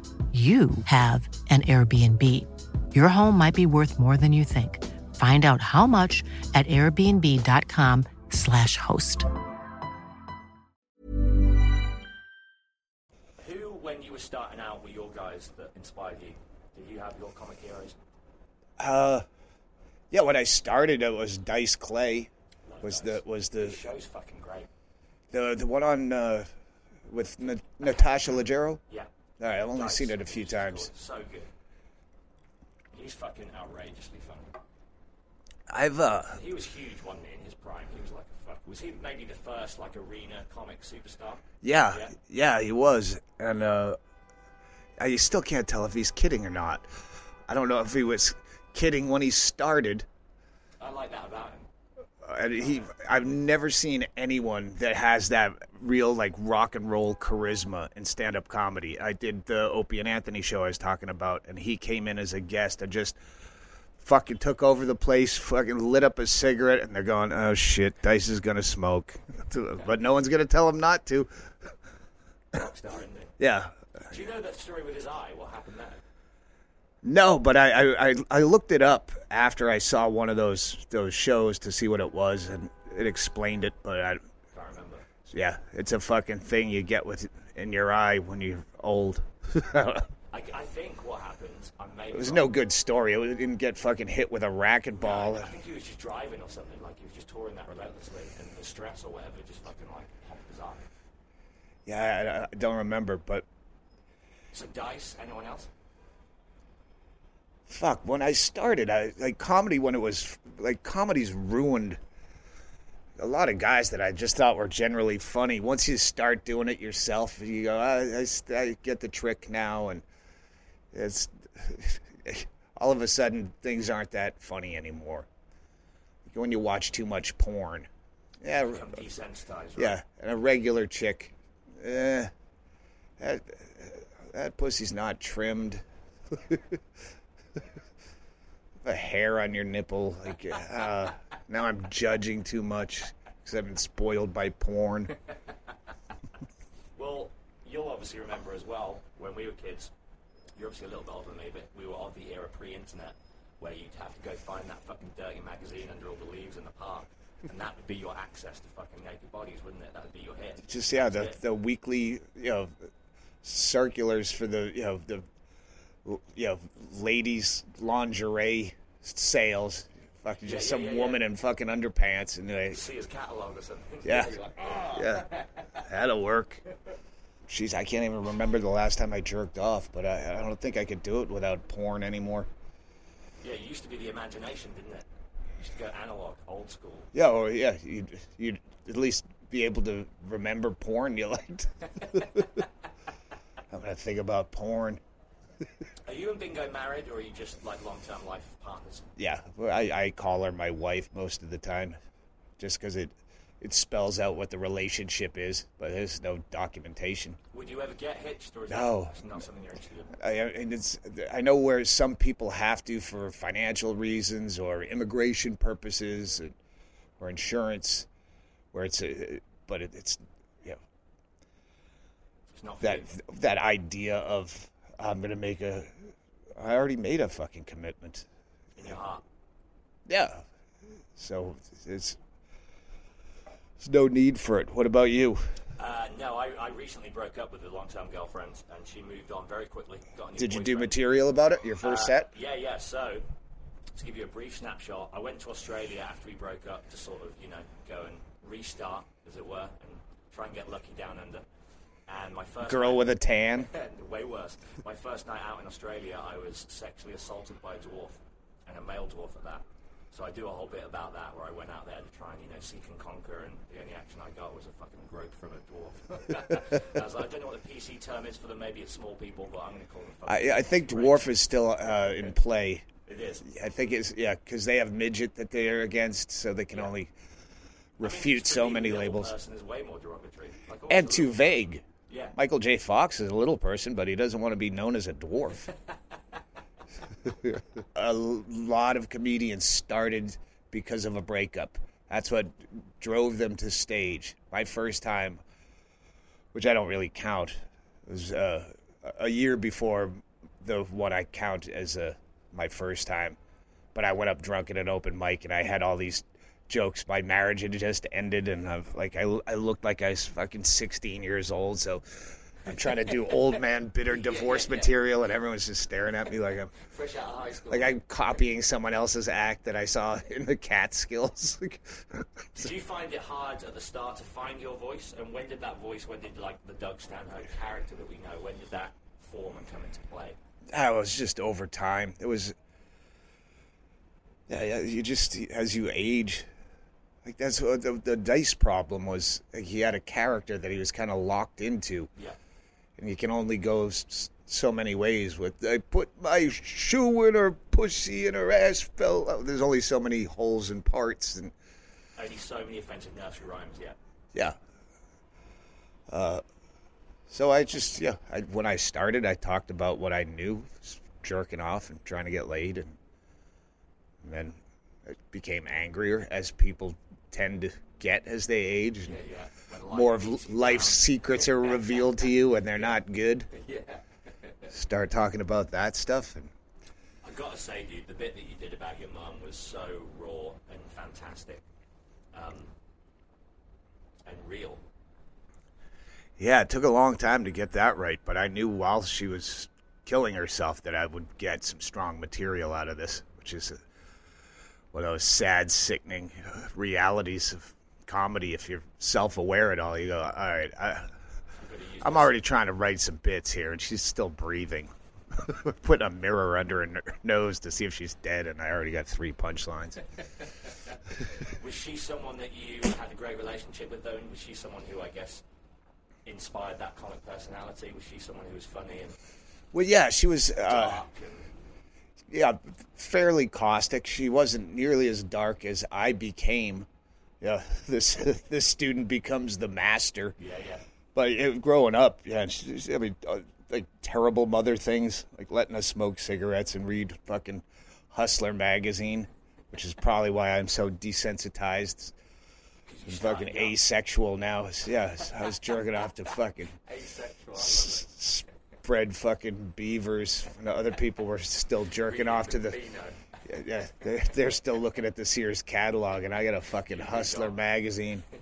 you have an Airbnb. Your home might be worth more than you think. Find out how much at airbnb.com/slash host. Who, when you were starting out, were your guys that inspired you? Did you have your comic heroes? Uh, yeah. When I started, it was Dice Clay. Was the was the The show's fucking great. the the one on uh, with Na- Natasha Leggero? Yeah. All right, I've only Dice. seen it a few times. So good. He's fucking outrageously funny. I've uh, He was huge, wasn't in his prime? He was like a fuck. Was he maybe the first like arena comic superstar? yeah, Yeah. yeah, he was, and uh, I still can't tell if he's kidding or not. I don't know if he was kidding when he started. I like that about him. And he, I've never seen anyone that has that real like rock and roll charisma in stand-up comedy. I did the Opie and Anthony show I was talking about, and he came in as a guest and just fucking took over the place, fucking lit up a cigarette, and they're going, "Oh shit, Dice is gonna smoke," but no one's gonna tell him not to. Rockstar, isn't he? Yeah, Do you know that story with his eye? What happened there? No, but I, I, I, looked it up after I saw one of those those shows to see what it was, and it explained it. But I. yeah, it's a fucking thing you get with in your eye when you're old. I, I think what happened. I maybe was wrong. no good story. It didn't get fucking hit with a racquetball. I think he was just driving or something. Like he was just touring that relentlessly, and the stress or whatever just fucking like hopped his eye. Yeah, I, I don't remember, but So Dice. Anyone else? fuck. When I started, I like comedy when it was like comedy's ruined a lot of guys that I just thought were generally funny. Once you start doing it yourself, you go, I, I, I get the trick now, and it's all of a sudden things aren't that funny anymore. When you watch too much porn, yeah. Right? yeah, and a regular chick, eh, that that pussy's not trimmed. a hair on your nipple, like uh, now I'm judging too much because I've been spoiled by porn. Well, you'll obviously remember as well when we were kids. You're obviously a little bit older than me, but we were of the era pre-internet, where you'd have to go find that fucking dirty magazine under all the leaves in the park, and that would be your access to fucking naked bodies, wouldn't it? That would be your hit. Just yeah, the the weekly you know circulars for the you know the you know ladies lingerie sales. Fucking just Yeah, some yeah, woman in fucking underpants and they see his catalog or something. Yeah. Like, "Oh." Yeah, that'll work. Jeez, I can't even remember the last time I jerked off, but I, I don't think I could do it without porn anymore. Yeah, it used to be the imagination, didn't it? You used to go analog, old school. Yeah, or yeah, you'd, you'd at least be able to remember porn you liked. I'm gonna think about porn. Are you and Bingo married, or are you just like long-term life partners? Yeah, I, I call her my wife most of the time, just because it it spells out what the relationship is, but there's no documentation. Would you ever get hitched, or is No. that not something you're interested in? I, and it's I know where some people have to for financial reasons or immigration purposes or insurance, where it's a, but it, it's you know not that you. that idea of I'm gonna make a I already made a fucking commitment. in your heart. Yeah, so it's there's no need for it. What about you? Uh, no, I, I recently broke up with a long-term girlfriend, and she moved on very quickly. Got a new Did you do boyfriend. material about it? Your first Uh, set? Yeah, yeah. So, to give you a brief snapshot, I went to Australia after we broke up to sort of, you know, go and restart, as it were, and try and get lucky down under. And my first Girl night- with a tan. way worse. My first night out in Australia, I was sexually assaulted by a dwarf, and a male dwarf at that. So I do a whole bit about that, where I went out there to try and you know seek and conquer, and the only action I got was a fucking grope from a dwarf. I was like, I don't know what the PC term is for them. Maybe it's small people, but I'm going to call them. I, I think dwarf is still uh, in play. It is. I think it's yeah because they have midget that they're against, so they can only refute so many labels. Person is way more derogatory. Like, And too vague. Yeah. Michael J. Fox is a little person, but he doesn't want to be known as a dwarf. a lot of comedians started because of a breakup. That's what drove them to stage. My first time, which I don't really count, was uh, a year before the what I count as a, my first time. But I went up drunk at an open mic and I had all these jokes. My marriage had just ended, and I've, like I, I looked like I was fucking 16 years old. So I'm trying to do old man bitter divorce material, and everyone's just staring at me like I'm Fresh out of high school. like I'm copying someone else's act that I saw in the Catskills. Did you find it hard at the start to find your voice? And when did that voice, when did like the Doug Stanhope character that we know, when did that form and come into play? Ah, that was just over time. It was. Yeah, yeah, you just as you age, like that's what the, the dice problem was. Like he had a character that he was kind of locked into. Yeah. and you can only go s- so many ways with I put my shoe in her pussy and her ass fell out. There's only so many holes and parts and Only so many offensive nursery rhymes Yeah. yeah. Uh, so I just yeah, I, when I started, I talked about what I knew, jerking off and trying to get laid, and, and then it became angrier as people tend to get as they age. More of life's secrets are revealed to you, and they're not good. Yeah. Start talking about that stuff, and I gotta say, dude, the bit that you did about your mum was so raw and fantastic, um, and real. Yeah, it took a long time to get that right, but I knew while she was killing herself that I would get some strong material out of this, which is one of those sad, sickening realities of comedy. If you're self-aware at all, you go, "All right, I, I'm already trying to write some bits here, and she's still breathing." Putting a mirror under her nose to see if she's dead, and I already got three punchlines. Was she someone that you had a great relationship with, though? And was she someone who, I guess, inspired that comic personality? Was she someone who was funny and Well, yeah, she was. Uh, dark? And, yeah, fairly caustic. She wasn't nearly as dark as I became. Yeah, this this student becomes the master. yeah, yeah. But growing up, yeah, she's, I mean, uh, like terrible mother things, like letting us smoke cigarettes and read fucking Hustler magazine, which is probably why I'm so desensitized. and fucking asexual now. Yeah, I was jerking off to fucking s- spread fucking beavers. And other people were still jerking off to the. Yeah, yeah they're, they're still looking at the Sears catalog, and I got a fucking Hustler magazine.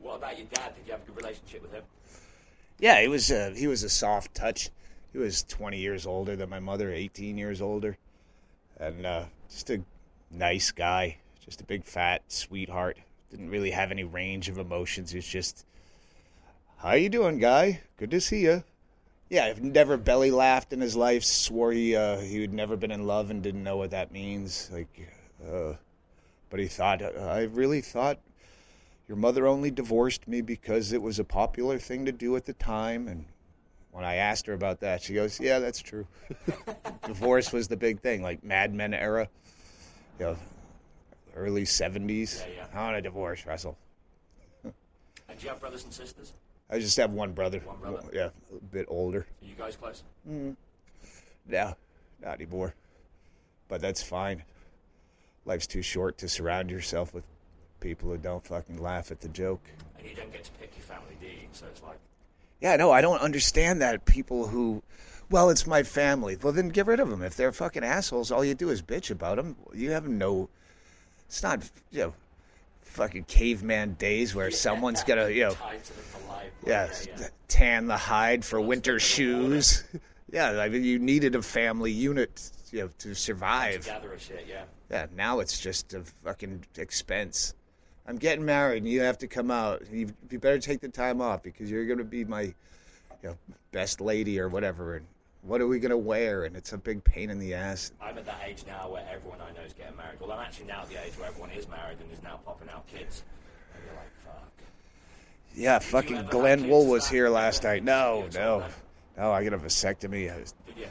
What about your dad? Did you have a good relationship with him? Yeah, he was a, he was a soft touch. He was 20 years older than my mother, 18 years older, and uh, just a nice guy. Just a big fat sweetheart. Didn't really have any range of emotions. He was just, "How you doing, guy? Good to see you." Yeah, I've never belly laughed in his life. Swore he uh, he had never been in love and didn't know what that means. Like, uh, but he thought I really thought your mother only divorced me because it was a popular thing to do at the time. And when I asked her about that, she goes, "Yeah, that's true. Divorce was the big thing, like Mad Men era, you know, early '70s. Yeah, yeah. I want a divorce, Russell. And do you have brothers and sisters? I just have one brother. One brother. Yeah, a bit older. Are you guys close? Mm-hmm. No, not anymore. But that's fine. Life's too short to surround yourself with people who don't fucking laugh at the joke. And you don't get to pick your family, do you? So it's like, Yeah, no, I don't understand that. People who, well, it's my family. Well, then get rid of them. If they're fucking assholes, all you do is bitch about them. You have no. It's not, you know, fucking caveman days where someone's gonna, you know, tied to them for life. yeah, yeah. tan the hide for winter shoes. Yeah, I mean, you needed a family unit, you know, to survive. Gather a shit, yeah. Yeah, now it's just a fucking expense. I'm getting married, and you have to come out. You, you better take the time off because you're to be my, you know, best lady or whatever. And what are we going to wear? And it's a big pain in the ass. I'm at that age now where everyone I know is getting married. Well, I'm actually now at the age where everyone is married and is now popping out kids. And you're like, fuck. Yeah, Did fucking Glenn? Wool was here last night. No, no, no. I got a vasectomy. I was, Did you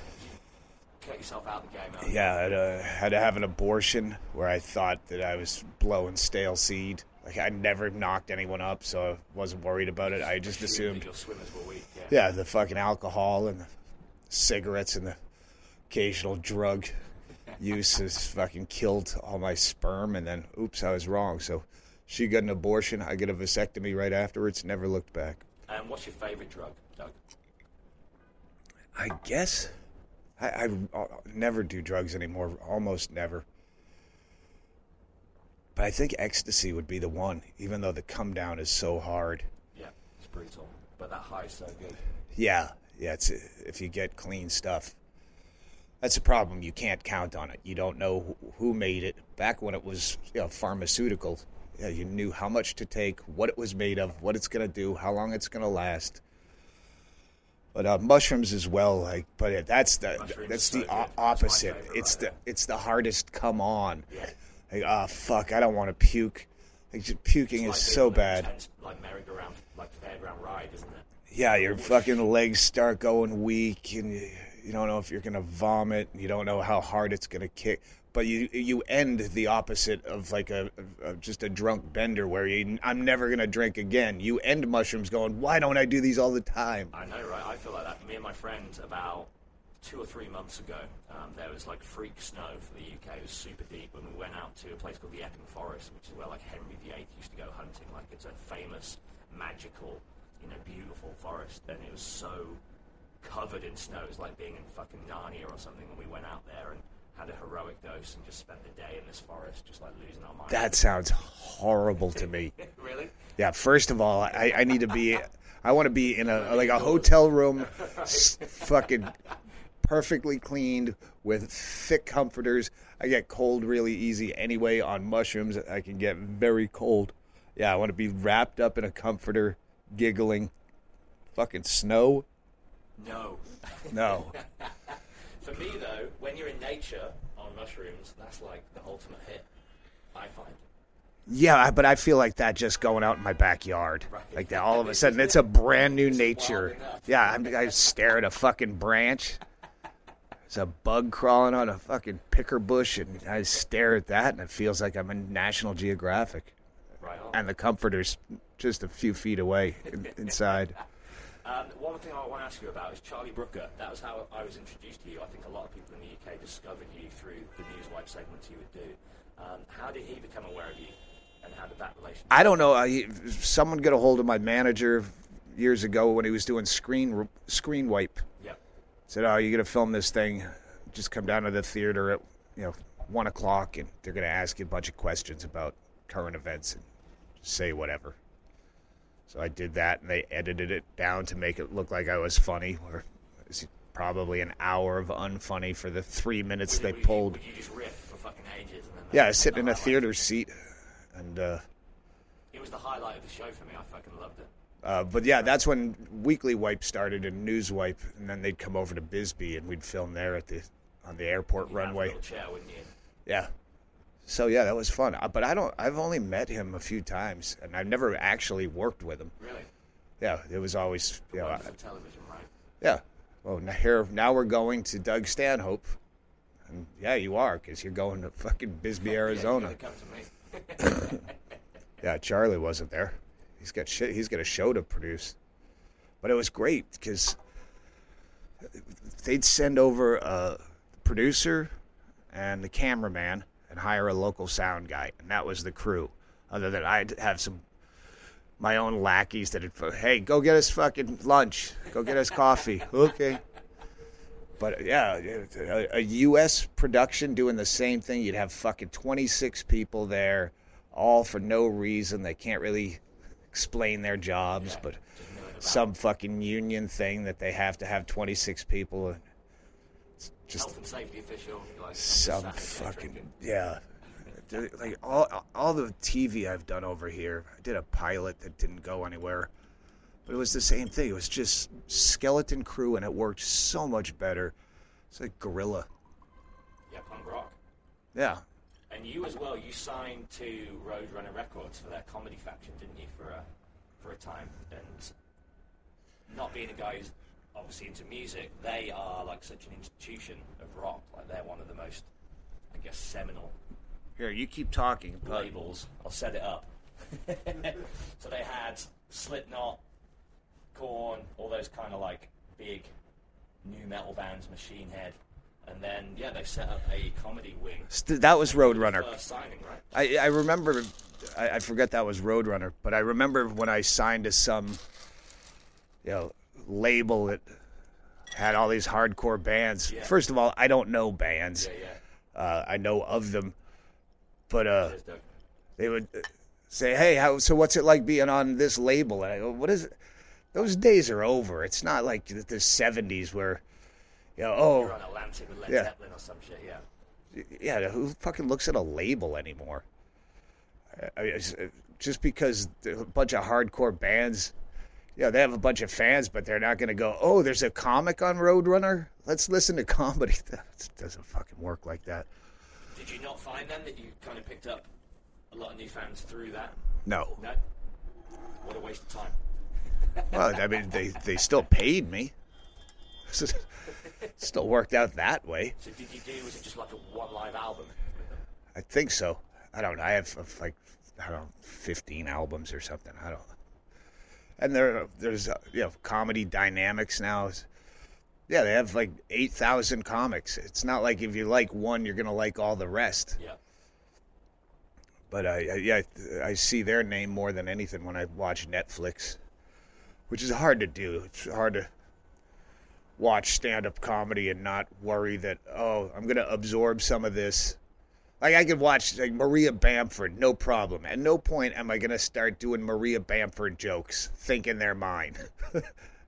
cut yourself out of the game? huh? yeah, I had, uh, had to have an abortion where I thought that I was blowing stale seed. Like I never knocked anyone up, so I wasn't worried about it. I just assumed, your swimmers were weak. Yeah. yeah, the fucking alcohol and the cigarettes and the occasional drug use has fucking killed all my sperm. And then, oops, I was wrong. So she got an abortion. I get a vasectomy right afterwards. Never looked back. And what's your favorite drug, Doug? I guess I, I uh, never do drugs anymore. Almost never. But I think ecstasy would be the one, even though the come down is so hard. Yeah, it's brutal, but that high's so good. Yeah, yeah. It's if you get clean stuff. That's a problem. You can't count on it. You don't know who- made it. Back when it was you know, pharmaceutical, yeah, you knew how much to take, what it was made of, what it's going to do, how long it's going to last. But uh, mushrooms as well, like, but yeah, that's the Mushrooms that's the o-. That's opposite. favorite it's right the it's the hardest come on. Yeah. Like, ah, fuck, I don't want to puke. Like, just puking It's is so being on a bad. intense, like merry-go-round, like fairground ride, isn't it? Yeah, your fucking legs start going weak, and you, you don't know if you're gonna vomit. You don't know how hard it's gonna kick. But you you end the opposite of like a, a just a drunk bender where you I'm never gonna drink again. You end mushrooms going, why don't I do these all the time? I know, right? I feel like that. Me and my friend about two or three months ago, um, there was like freak snow for the UK. It was super deep, and we went out to a place called the Epping Forest, which is where like Henry VIII used to go hunting. Like it's a famous, magical, you know, beautiful forest, and it was so covered in snow. It was like being in fucking Narnia or something. And we went out there and had a heroic dose and just spent the day in this forest, just like losing our minds. That sounds horrible to me. really? Yeah, first of all, I, I need to be, I want to be in a like a hotel room, s- fucking perfectly cleaned with thick comforters. I get cold really easy anyway. On mushrooms, I can get very cold. Yeah, I want to be wrapped up in a comforter, giggling. Fucking snow? No. No. For me, though, when you're in nature on mushrooms, that's like the ultimate hit. I find. Yeah, but I feel like that just going out in my backyard. Like that, all of a sudden, it's a brand new nature. Yeah, I, I stare at a fucking branch. There's a bug crawling on a fucking picker bush, and I stare at that, and it feels like I'm in National Geographic. Right on. And the comforter's just a few feet away in, inside. Um, one thing I want to ask you about is Charlie Brooker. That was how I was introduced to you. I think a lot of people in the UK discovered you through the newswipe segments you would do. Um, how did he become aware of you, and how did that relationship? I don't know. I, someone got a hold of my manager years ago when he was doing screen screen wipe. Yep. said, "Oh, you're gonna film this thing. Just come down to the theater at you know one o'clock, and they're going to ask you a bunch of questions about current events and say whatever." So I did that, and they edited it down to make it look like I was funny. Or was probably an hour of unfunny for the three minutes they pulled. Would you just riff for fucking ages? And then Yeah, I was sitting in a theater seat, and uh, It was the highlight of the show for me. I fucking loved it. Uh, but yeah, that's when Weekly Wipe started and News Wipe, and then they'd come over to Bisbee and we'd film there at the on the airport You'd runway. chair? Yeah. So yeah, that was fun. Uh, But I don't. I've only met him a few times, and I've never actually worked with him. Really? Yeah, it was always. You know, I- television, right? yeah. Well, now here now we're going to Doug Stanhope, and yeah, you are because you're going to fucking Bisbee, Arizona. Yeah, you gotta come to me. Yeah, Charlie wasn't there. He's got shit. He's got a show to produce. But it was great because they'd send over a producer and the cameraman and hire a local sound guy, and that was the crew. Other than I'd have some my own lackeys that'd hey go get us fucking lunch, go get us coffee, okay. But yeah, a, a U.S. production doing the same thing. You'd have fucking 26 people there, all for no reason. They can't really explain their jobs, but some fucking union thing that they have to have 26 people. Just Health and safety official. Like, some fucking yeah. like all all the TV I've done over here. I did a pilot that didn't go anywhere, but it was the same thing. It was just skeleton crew, and it worked so much better. It's like Gorilla. Yeah, punk rock. Yeah, And you as well. You signed to Roadrunner Records for their comedy faction, didn't you, for a for a time? And not being a guy who's obviously into music, they are like such an institution of rock. Like they're one of the most, I guess, seminal here you keep talking. Labels. I'll set it up. so they had Slipknot, Korn, all those kind of like big nu metal bands, Machine Head, and then yeah, they set up a comedy wing. St- that was Roadrunner. First signing, right? I, I remember, I, I forget that was Roadrunner, but I remember when I signed to some, you know, label that had all these hardcore bands. Yeah. First of all, I don't know bands. Yeah, yeah. Uh, I know of them, but uh, they would uh, say, "Hey, how? So what's it like being on this label?" And I go, "What is it?" Those days are over. It's not like the the '70s where, you know, oh, You're on Atlantic with Led yeah. Zeppelin or some shit, yeah. yeah, who fucking looks at a label anymore? I, I, just because a bunch of hardcore bands, yeah, they have a bunch of fans, but they're not going to go, oh, there's a comic on Roadrunner? Let's listen to comedy. That doesn't fucking work like that. Did you not find then that you kind of picked up a lot of new fans through that? No. No. What a waste of time. Well, I mean, they, they still paid me. still worked out that way. So did you do? Was it just like a one live album? I think so. I don't know. I have uh, like I don't know, fifteen albums or something. I don't. And there, there's uh, you know comedy dynamics now. Yeah, they have like eight thousand comics. It's not like if you like one, you're gonna like all the rest. Yeah. But I, I yeah, I see their name more than anything when I watch Netflix, which is hard to do. It's hard to watch stand-up comedy and not worry that oh, I'm gonna absorb some of this. Like I could watch like Maria Bamford, no problem. At no point am I gonna start doing Maria Bamford jokes, thinking they're mine.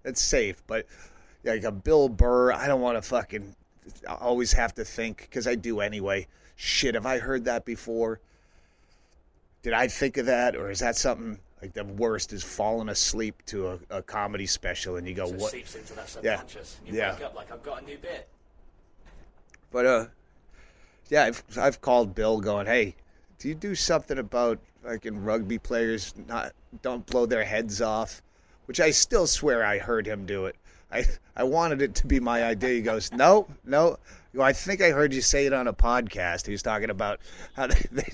It's safe, but like a Bill Burr, I don't want to fucking always have to think because I do anyway. Shit, have I heard that before? Did I think of that, or is that something like the worst? Is falling asleep to a, a comedy special and you go, So what? seeps into that Yeah. Yeah. wake up like I've got a new bit. But uh, yeah, I've I've called Bill, going, hey, do you do something about fucking rugby players not don't blow their heads off? Which I still swear I heard him do it. I I wanted it to be my idea. He goes, no, no. I think I heard you say it on a podcast. He was talking about how they they,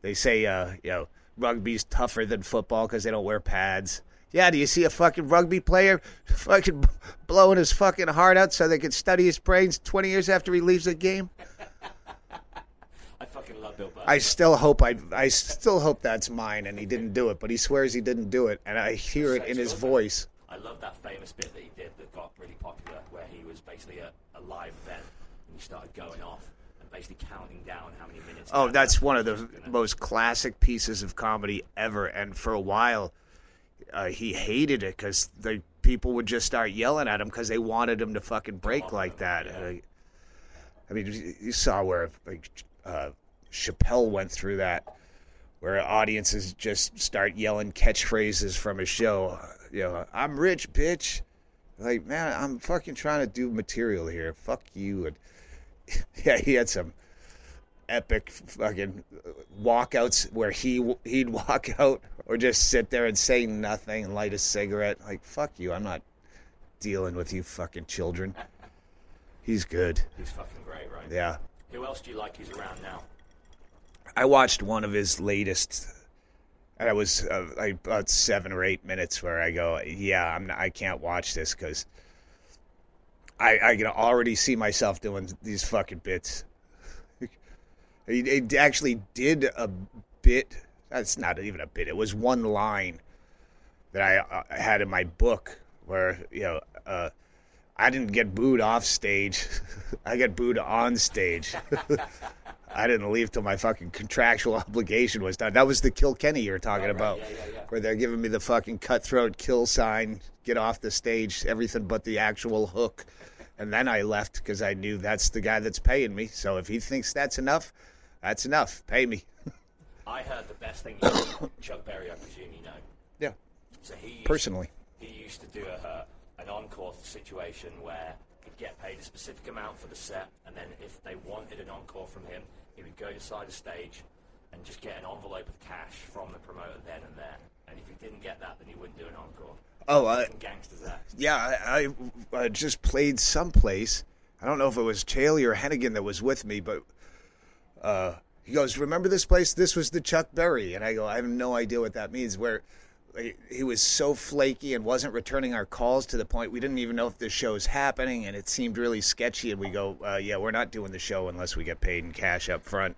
they say uh, you know rugby's tougher than football because they don't wear pads. Yeah, do you see a fucking rugby player fucking blowing his fucking heart out so they can study his brains 20 years after he leaves the game? I love Bill. I still hope I I still hope that's mine and he didn't do it, but he swears he didn't do it and I hear it in his voice. I love that famous bit that he did that got really popular, where he was basically at a live event and he started going off and basically counting down how many minutes. Oh, that's one of the most classic pieces of comedy ever. And for a while, uh, he hated it because the people would just start yelling at him because they wanted him to fucking break like that. Uh, I mean, you- you saw where like uh, Chappelle went through that, where audiences just start yelling catchphrases from his show. You know, I'm rich, bitch. Like, man, I'm fucking trying to do material here. Fuck you. And yeah, he had some epic fucking walkouts where he he'd walk out or just sit there and say nothing and light a cigarette. Like fuck you, I'm not dealing with you fucking children. He's good. He's fucking great, right? Yeah. Who else do you like who's around now? I watched one of his latest. And I was uh, about seven or eight minutes where I go, yeah, I'm not, I can't watch this because I I can already see myself doing these fucking bits. he, he actually did a bit. That's not even a bit. It was one line that I uh, had in my book where you know uh, I didn't get booed off stage. I got booed on stage. I didn't leave till my fucking contractual obligation was done. That was the Kilkenny you were talking about, where they're giving me the fucking cutthroat kill sign, get off the stage, everything but the actual hook. And then I left because I knew that's the guy that's paying me. So if he thinks that's enough, that's enough. Pay me. I heard the best thing. You Chuck Berry, I presume you know. Yeah. So he used, Personally. he used to do a, uh, an encore situation where he'd get paid a specific amount for the set, and then if they wanted an encore from him, he would go to side of stage and just get an envelope of cash from the promoter then and there. And if he didn't get that, then he wouldn't do an encore. Oh, I- gangsters that. Yeah, I, I, I just played someplace. I don't know if it was Chaley or Hennigan that was with me, but uh, he goes, "Remember this place? This was the Chuck Berry." And I go, "I have no idea what that means." Where he was so flaky and wasn't returning our calls to the point we didn't even know if the show's happening, and it seemed really sketchy. And we go, uh, "Yeah, we're not doing the show unless we get paid in cash up front."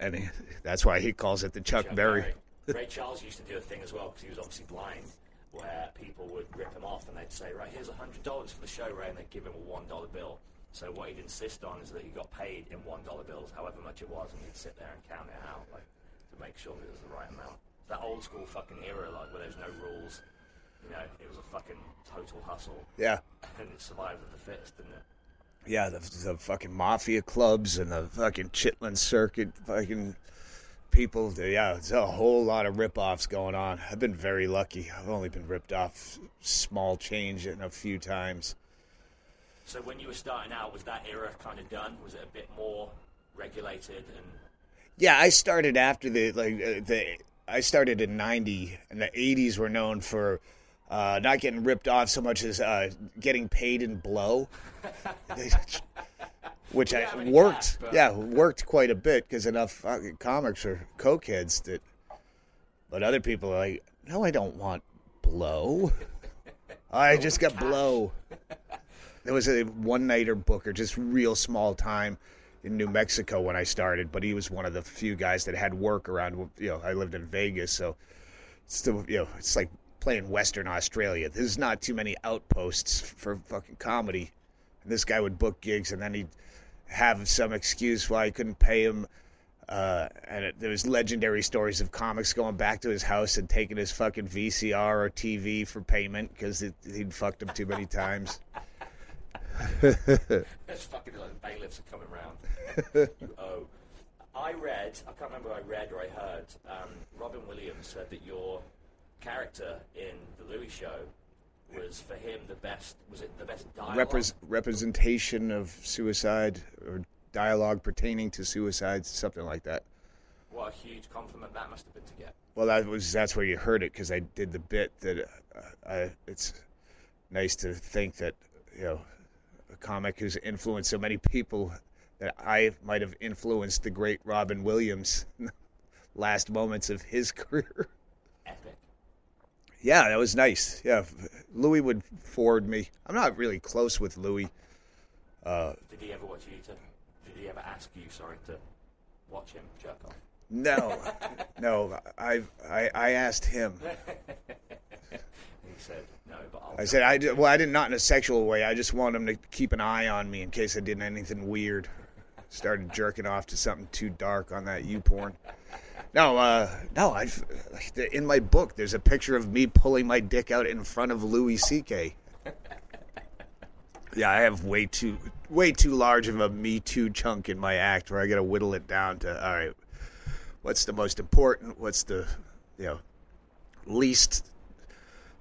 And he, that's why he calls it the Chuck, Berry. Ray Charles used to do a thing as well because he was obviously blind, where people would rip him off and they'd say, "Right, here's a hundred dollars for the show, Ray," and they'd give him a one dollar bill. So what he'd insist on is that he got paid in one dollar bills, however much it was, and he'd sit there and count it out, like to make sure that it was the right amount. That old school fucking era, like where there's no rules. You know, it was a fucking total hustle. Yeah. And it survived with the fittest, didn't it? Yeah, the, the fucking mafia clubs and the fucking Chitlin circuit, fucking people. Yeah, it's a whole lot of rip-offs going on. I've been very lucky. I've only been ripped off small change in a few times. So when you were starting out, was that era kind of done? Was it a bit more regulated and Yeah, I started after the like uh, the. I started in '90, and the '80s were known for uh, not getting ripped off so much as uh, getting paid in blow, which I worked. yeah, worked quite a bit because enough comics are cokeheads that. But other people are like, no, I don't want blow. I just got blow. There was a one nighter booker, just real small time in New Mexico when I started, but he was one of the few guys that had work around. You know, I lived in Vegas, so it's still, you know, it's like playing Western Australia. There's not too many outposts for fucking comedy. And this guy would book gigs, and then he'd have some excuse why he couldn't pay him. Uh, and it, there was legendary stories of comics going back to his house and taking his fucking VCR or TV for payment because he'd fucked him too many times. That's fucking like bailiffs are coming round. You owe. I read, I can't remember what I read or I heard, um, Robin Williams said that your character in the Louis show was for him the best, was it the best dialogue? Repres- representation of suicide or dialogue pertaining to suicide, something like that. what a huge compliment that must have been to get. Well, that was that's where you heard it because I did the bit that uh, I, it's nice to think that you know a comic who's influenced so many people that I might have influenced the great Robin Williams last moments of his career. Epic. Yeah, that was nice. Yeah, Louis would forward me. I'm not really close with Louis. Uh, Did he ever watch you to, did he ever ask you, sorry, to watch him jerk off? no, no. I, I I asked him. he said, no, but I'll I said I did, well. I did not in a sexual way. I just wanted him to keep an eye on me in case I did anything weird. Started jerking off to something too dark on that YouPorn. No, uh, no. I in my book there's a picture of me pulling my dick out in front of Louis C.K. Yeah, I have way too way too large of a Me Too chunk in my act where I got to whittle it down to all right. What's the most important? What's the you know least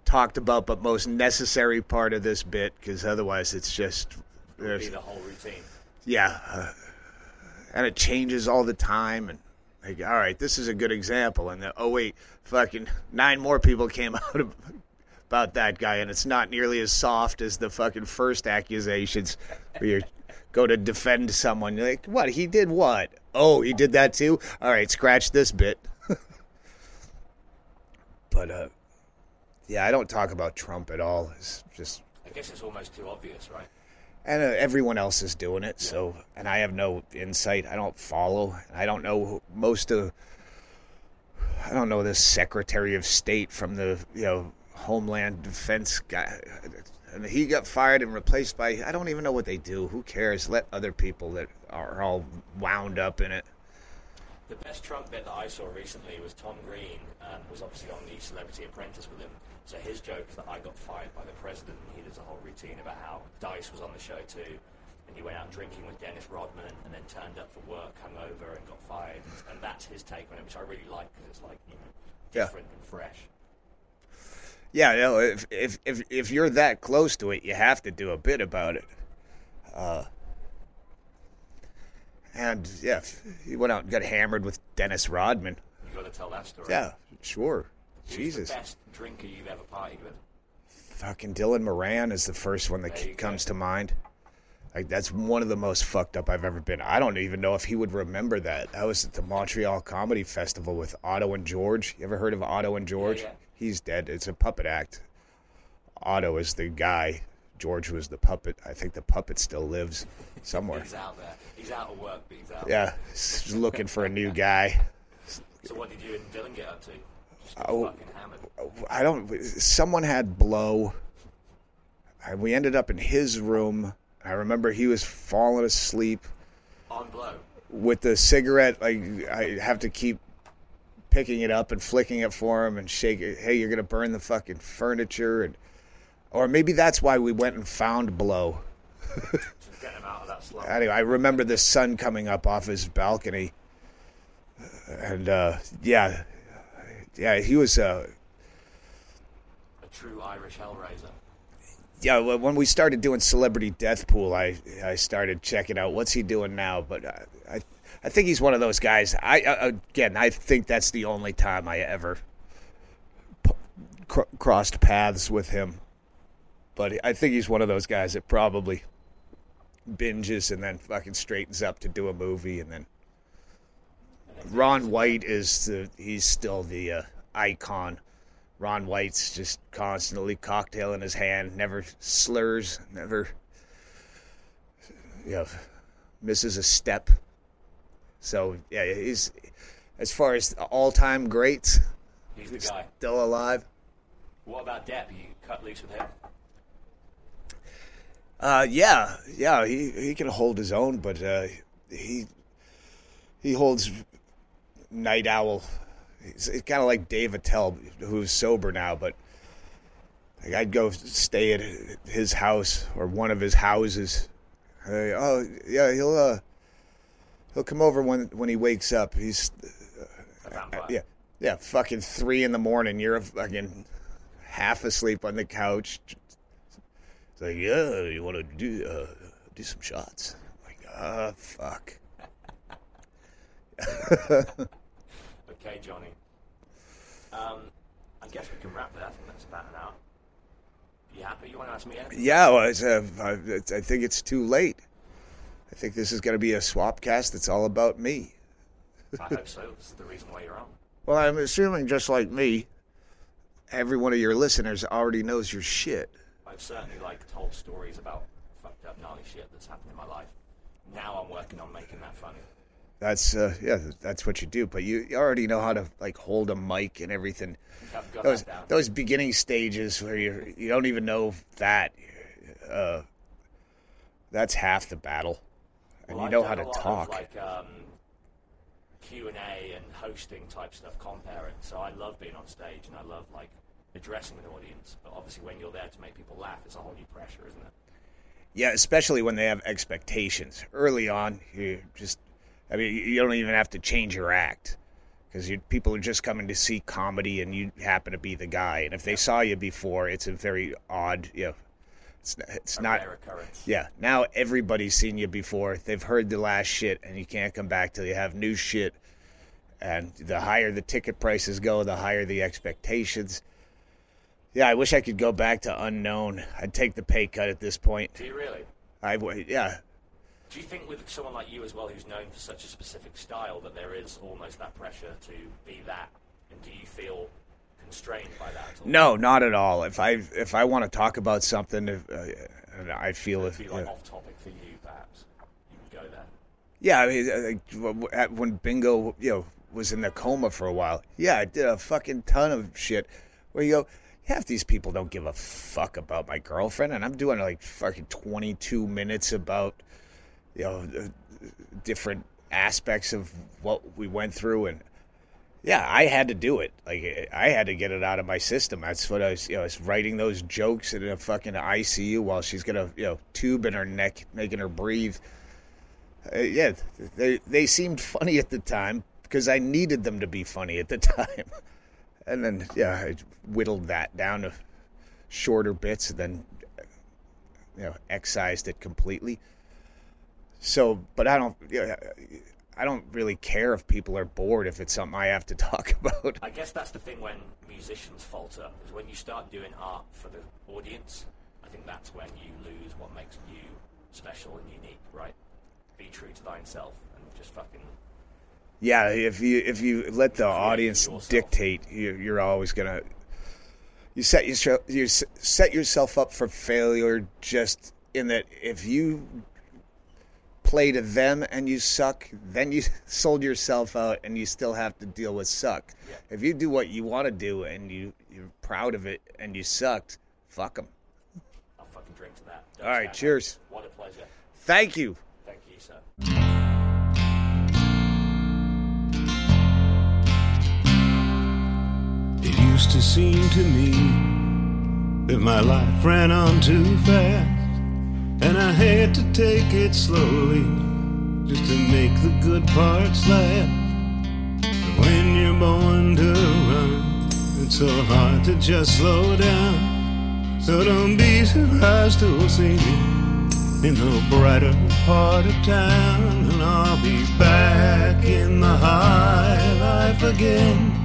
talked about but most necessary part of this bit because otherwise it's just be the whole routine. yeah uh, and it changes all the time and like all right this is a good example and oh wait fucking nine more people came out about that guy and it's not nearly as soft as the fucking first accusations where you go to defend someone. You're like what he did what? Oh he did that too? All right scratch this bit. But uh yeah i don't talk about trump at all. It's just I guess it's almost too obvious, right? And uh, everyone else is doing it. So, and I have no insight. I don't follow. I don't know most of. I don't know the Secretary of State from the you know Homeland Defense guy, and he got fired and replaced by. I don't even know what they do. Who cares? Let other people that are all wound up in it. The best Trump bit that I saw recently was Tom Green um, was obviously on the Celebrity Apprentice with him. So his joke is that I got fired by the president, and he does a whole routine about how Dice was on the show too, and he went out drinking with Dennis Rodman, and then turned up for work hungover and got fired, and, that's his take on it, which I really like because it's like you know Yeah. different and fresh. Yeah, you know, if if if if you're that close to it, you have to do a bit about it. Uh, and yeah, he went out and got hammered with Dennis Rodman. You got to tell that story. Yeah, sure. Who's Jesus, the best drinker you've ever partied with? fucking Dylan Moran is the first one that comes to mind. Like that's one of the most fucked up I've ever been. I don't even know if he would remember that. That was at the Montreal Comedy Festival with Otto and George. You ever heard of Otto and George? yeah. He's dead. It's a puppet act. Otto is the guy. George was the puppet. I think the puppet still lives somewhere. He's out there. He's out of work, but he's out. Yeah, he's looking for a new guy. So what did you and Dylan get up to? Oh. I don't. Someone had blow. And we ended up in his room. I remember he was falling asleep On blow. with the cigarette. Like I have to keep picking it up and flicking it for him and shake it. Hey, you're gonna burn the fucking furniture, and or maybe that's why we went and found blow. Get him out of that. Anyway, I remember the sun coming up off his balcony, and uh, yeah, yeah, he was. Uh, A true Irish hellraiser. yeah, well, when we started doing Celebrity Death Pool, I I started checking out what's he doing now. But I I, I think he's one of those guys. I uh, again, I think that's the only time I ever p- cr- crossed paths with him. But I think he's one of those guys that probably binges and then fucking straightens up to do a movie, and then Ron White is the he's still the uh, icon. Ron White's just constantly cocktail in his hand, never slurs, never you know, misses a step. So yeah, he's as far as all time greats, He's the guy. still alive. What about Depp? You cut loose with him? Uh, yeah, yeah, he he can hold his own, but uh, he he holds night owl. It's, it's kind of like Dave Attell, who's sober now, but like I'd go stay at his house or one of his houses. Uh, oh yeah, he'll uh, he'll come over when when he wakes up. He's uh, yeah yeah fucking three in the morning. You're fucking half asleep on the couch. It's like, yeah, you want to do uh, do some shots? I'm like, ah, fuck. Okay, Johnny. Um, I guess we can wrap it. I think that's about an hour. You happy? You want to ask me anything? Yeah, well, it's, uh, I, I think it's too late. I think this is going to be a swap cast that's all about me. I hope so. It's the reason why you're on. Well, I'm assuming just like me, every one of your listeners already knows your shit. I've certainly like told stories about fucked up gnarly shit that's happened in my life. Now I'm working on making that funny. That's uh, yeah, that's what you do. But you already know how to like hold a mic and everything. Those those beginning stages where you you don't even know that. Uh, that's half the battle, and Well, you know how to talk. Like um, Q and A and hosting type stuff, compering. So I love being on stage and I love like addressing an audience. But obviously, when you're there to make people laugh, it's a whole new pressure, isn't it? Yeah, especially when they have expectations. Early on, you just, I mean, you don't even have to change your act because people are just coming to see comedy and you happen to be the guy. And if they saw you before, it's a very odd, you know, it's, it's A not. Yeah, now everybody's seen you before. They've heard the last shit and you can't come back till you have new shit. And the higher the ticket prices go, the higher the expectations. Yeah, I wish I could go back to unknown. I'd take the pay cut at this point. Do you really? I would, yeah. Do you think with someone like you as well, who's known for such a specific style, that there is almost that pressure to be that? And do you feel constrained by that? At all? No, not at all. If I if I want to talk about something, if, uh, I feel be like off topic for you, perhaps. You can go there. Yeah, I mean, uh, like, w- w- at- when Bingo, you know, was in the coma for a while. Yeah, I did a fucking ton of shit where you go, half these people don't give a fuck about my girlfriend, and I'm doing like fucking 22 minutes about, you know, uh, different aspects of what we went through, and yeah, I had to do it. Like I had to get it out of my system. That's what I was. You know, I was writing those jokes in a fucking ICU while she's got a you know tube in her neck, making her breathe. Uh, yeah, they they seemed funny at the time because I needed them to be funny at the time. And then yeah, I whittled that down to shorter bits, and then you know excised it completely. So, but I don't. I don't really care if people are bored if it's something I have to talk about. I guess that's the thing when musicians falter is when you start doing art for the audience. I think that's when you lose what makes you special and unique, right? Be true to thyself and just fucking. Yeah, if you if you let the audience dictate, you, you're always gonna. You set yourself you set yourself up for failure. Just in that, if you play to them and you suck, then you sold yourself out and you still have to deal with suck. If you do what you want to do and you you're proud of it and you sucked, fuck them. I'll fucking drink to that. All right, cheers. What a pleasure. Thank you. Thank you, sir. It used to seem to me that my life ran on too fast, and I had to take it slowly just to make the good parts last. When you're born to run, it's so hard to just slow down. So don't be surprised to see me in the brighter part of town, and I'll be back in the high life again.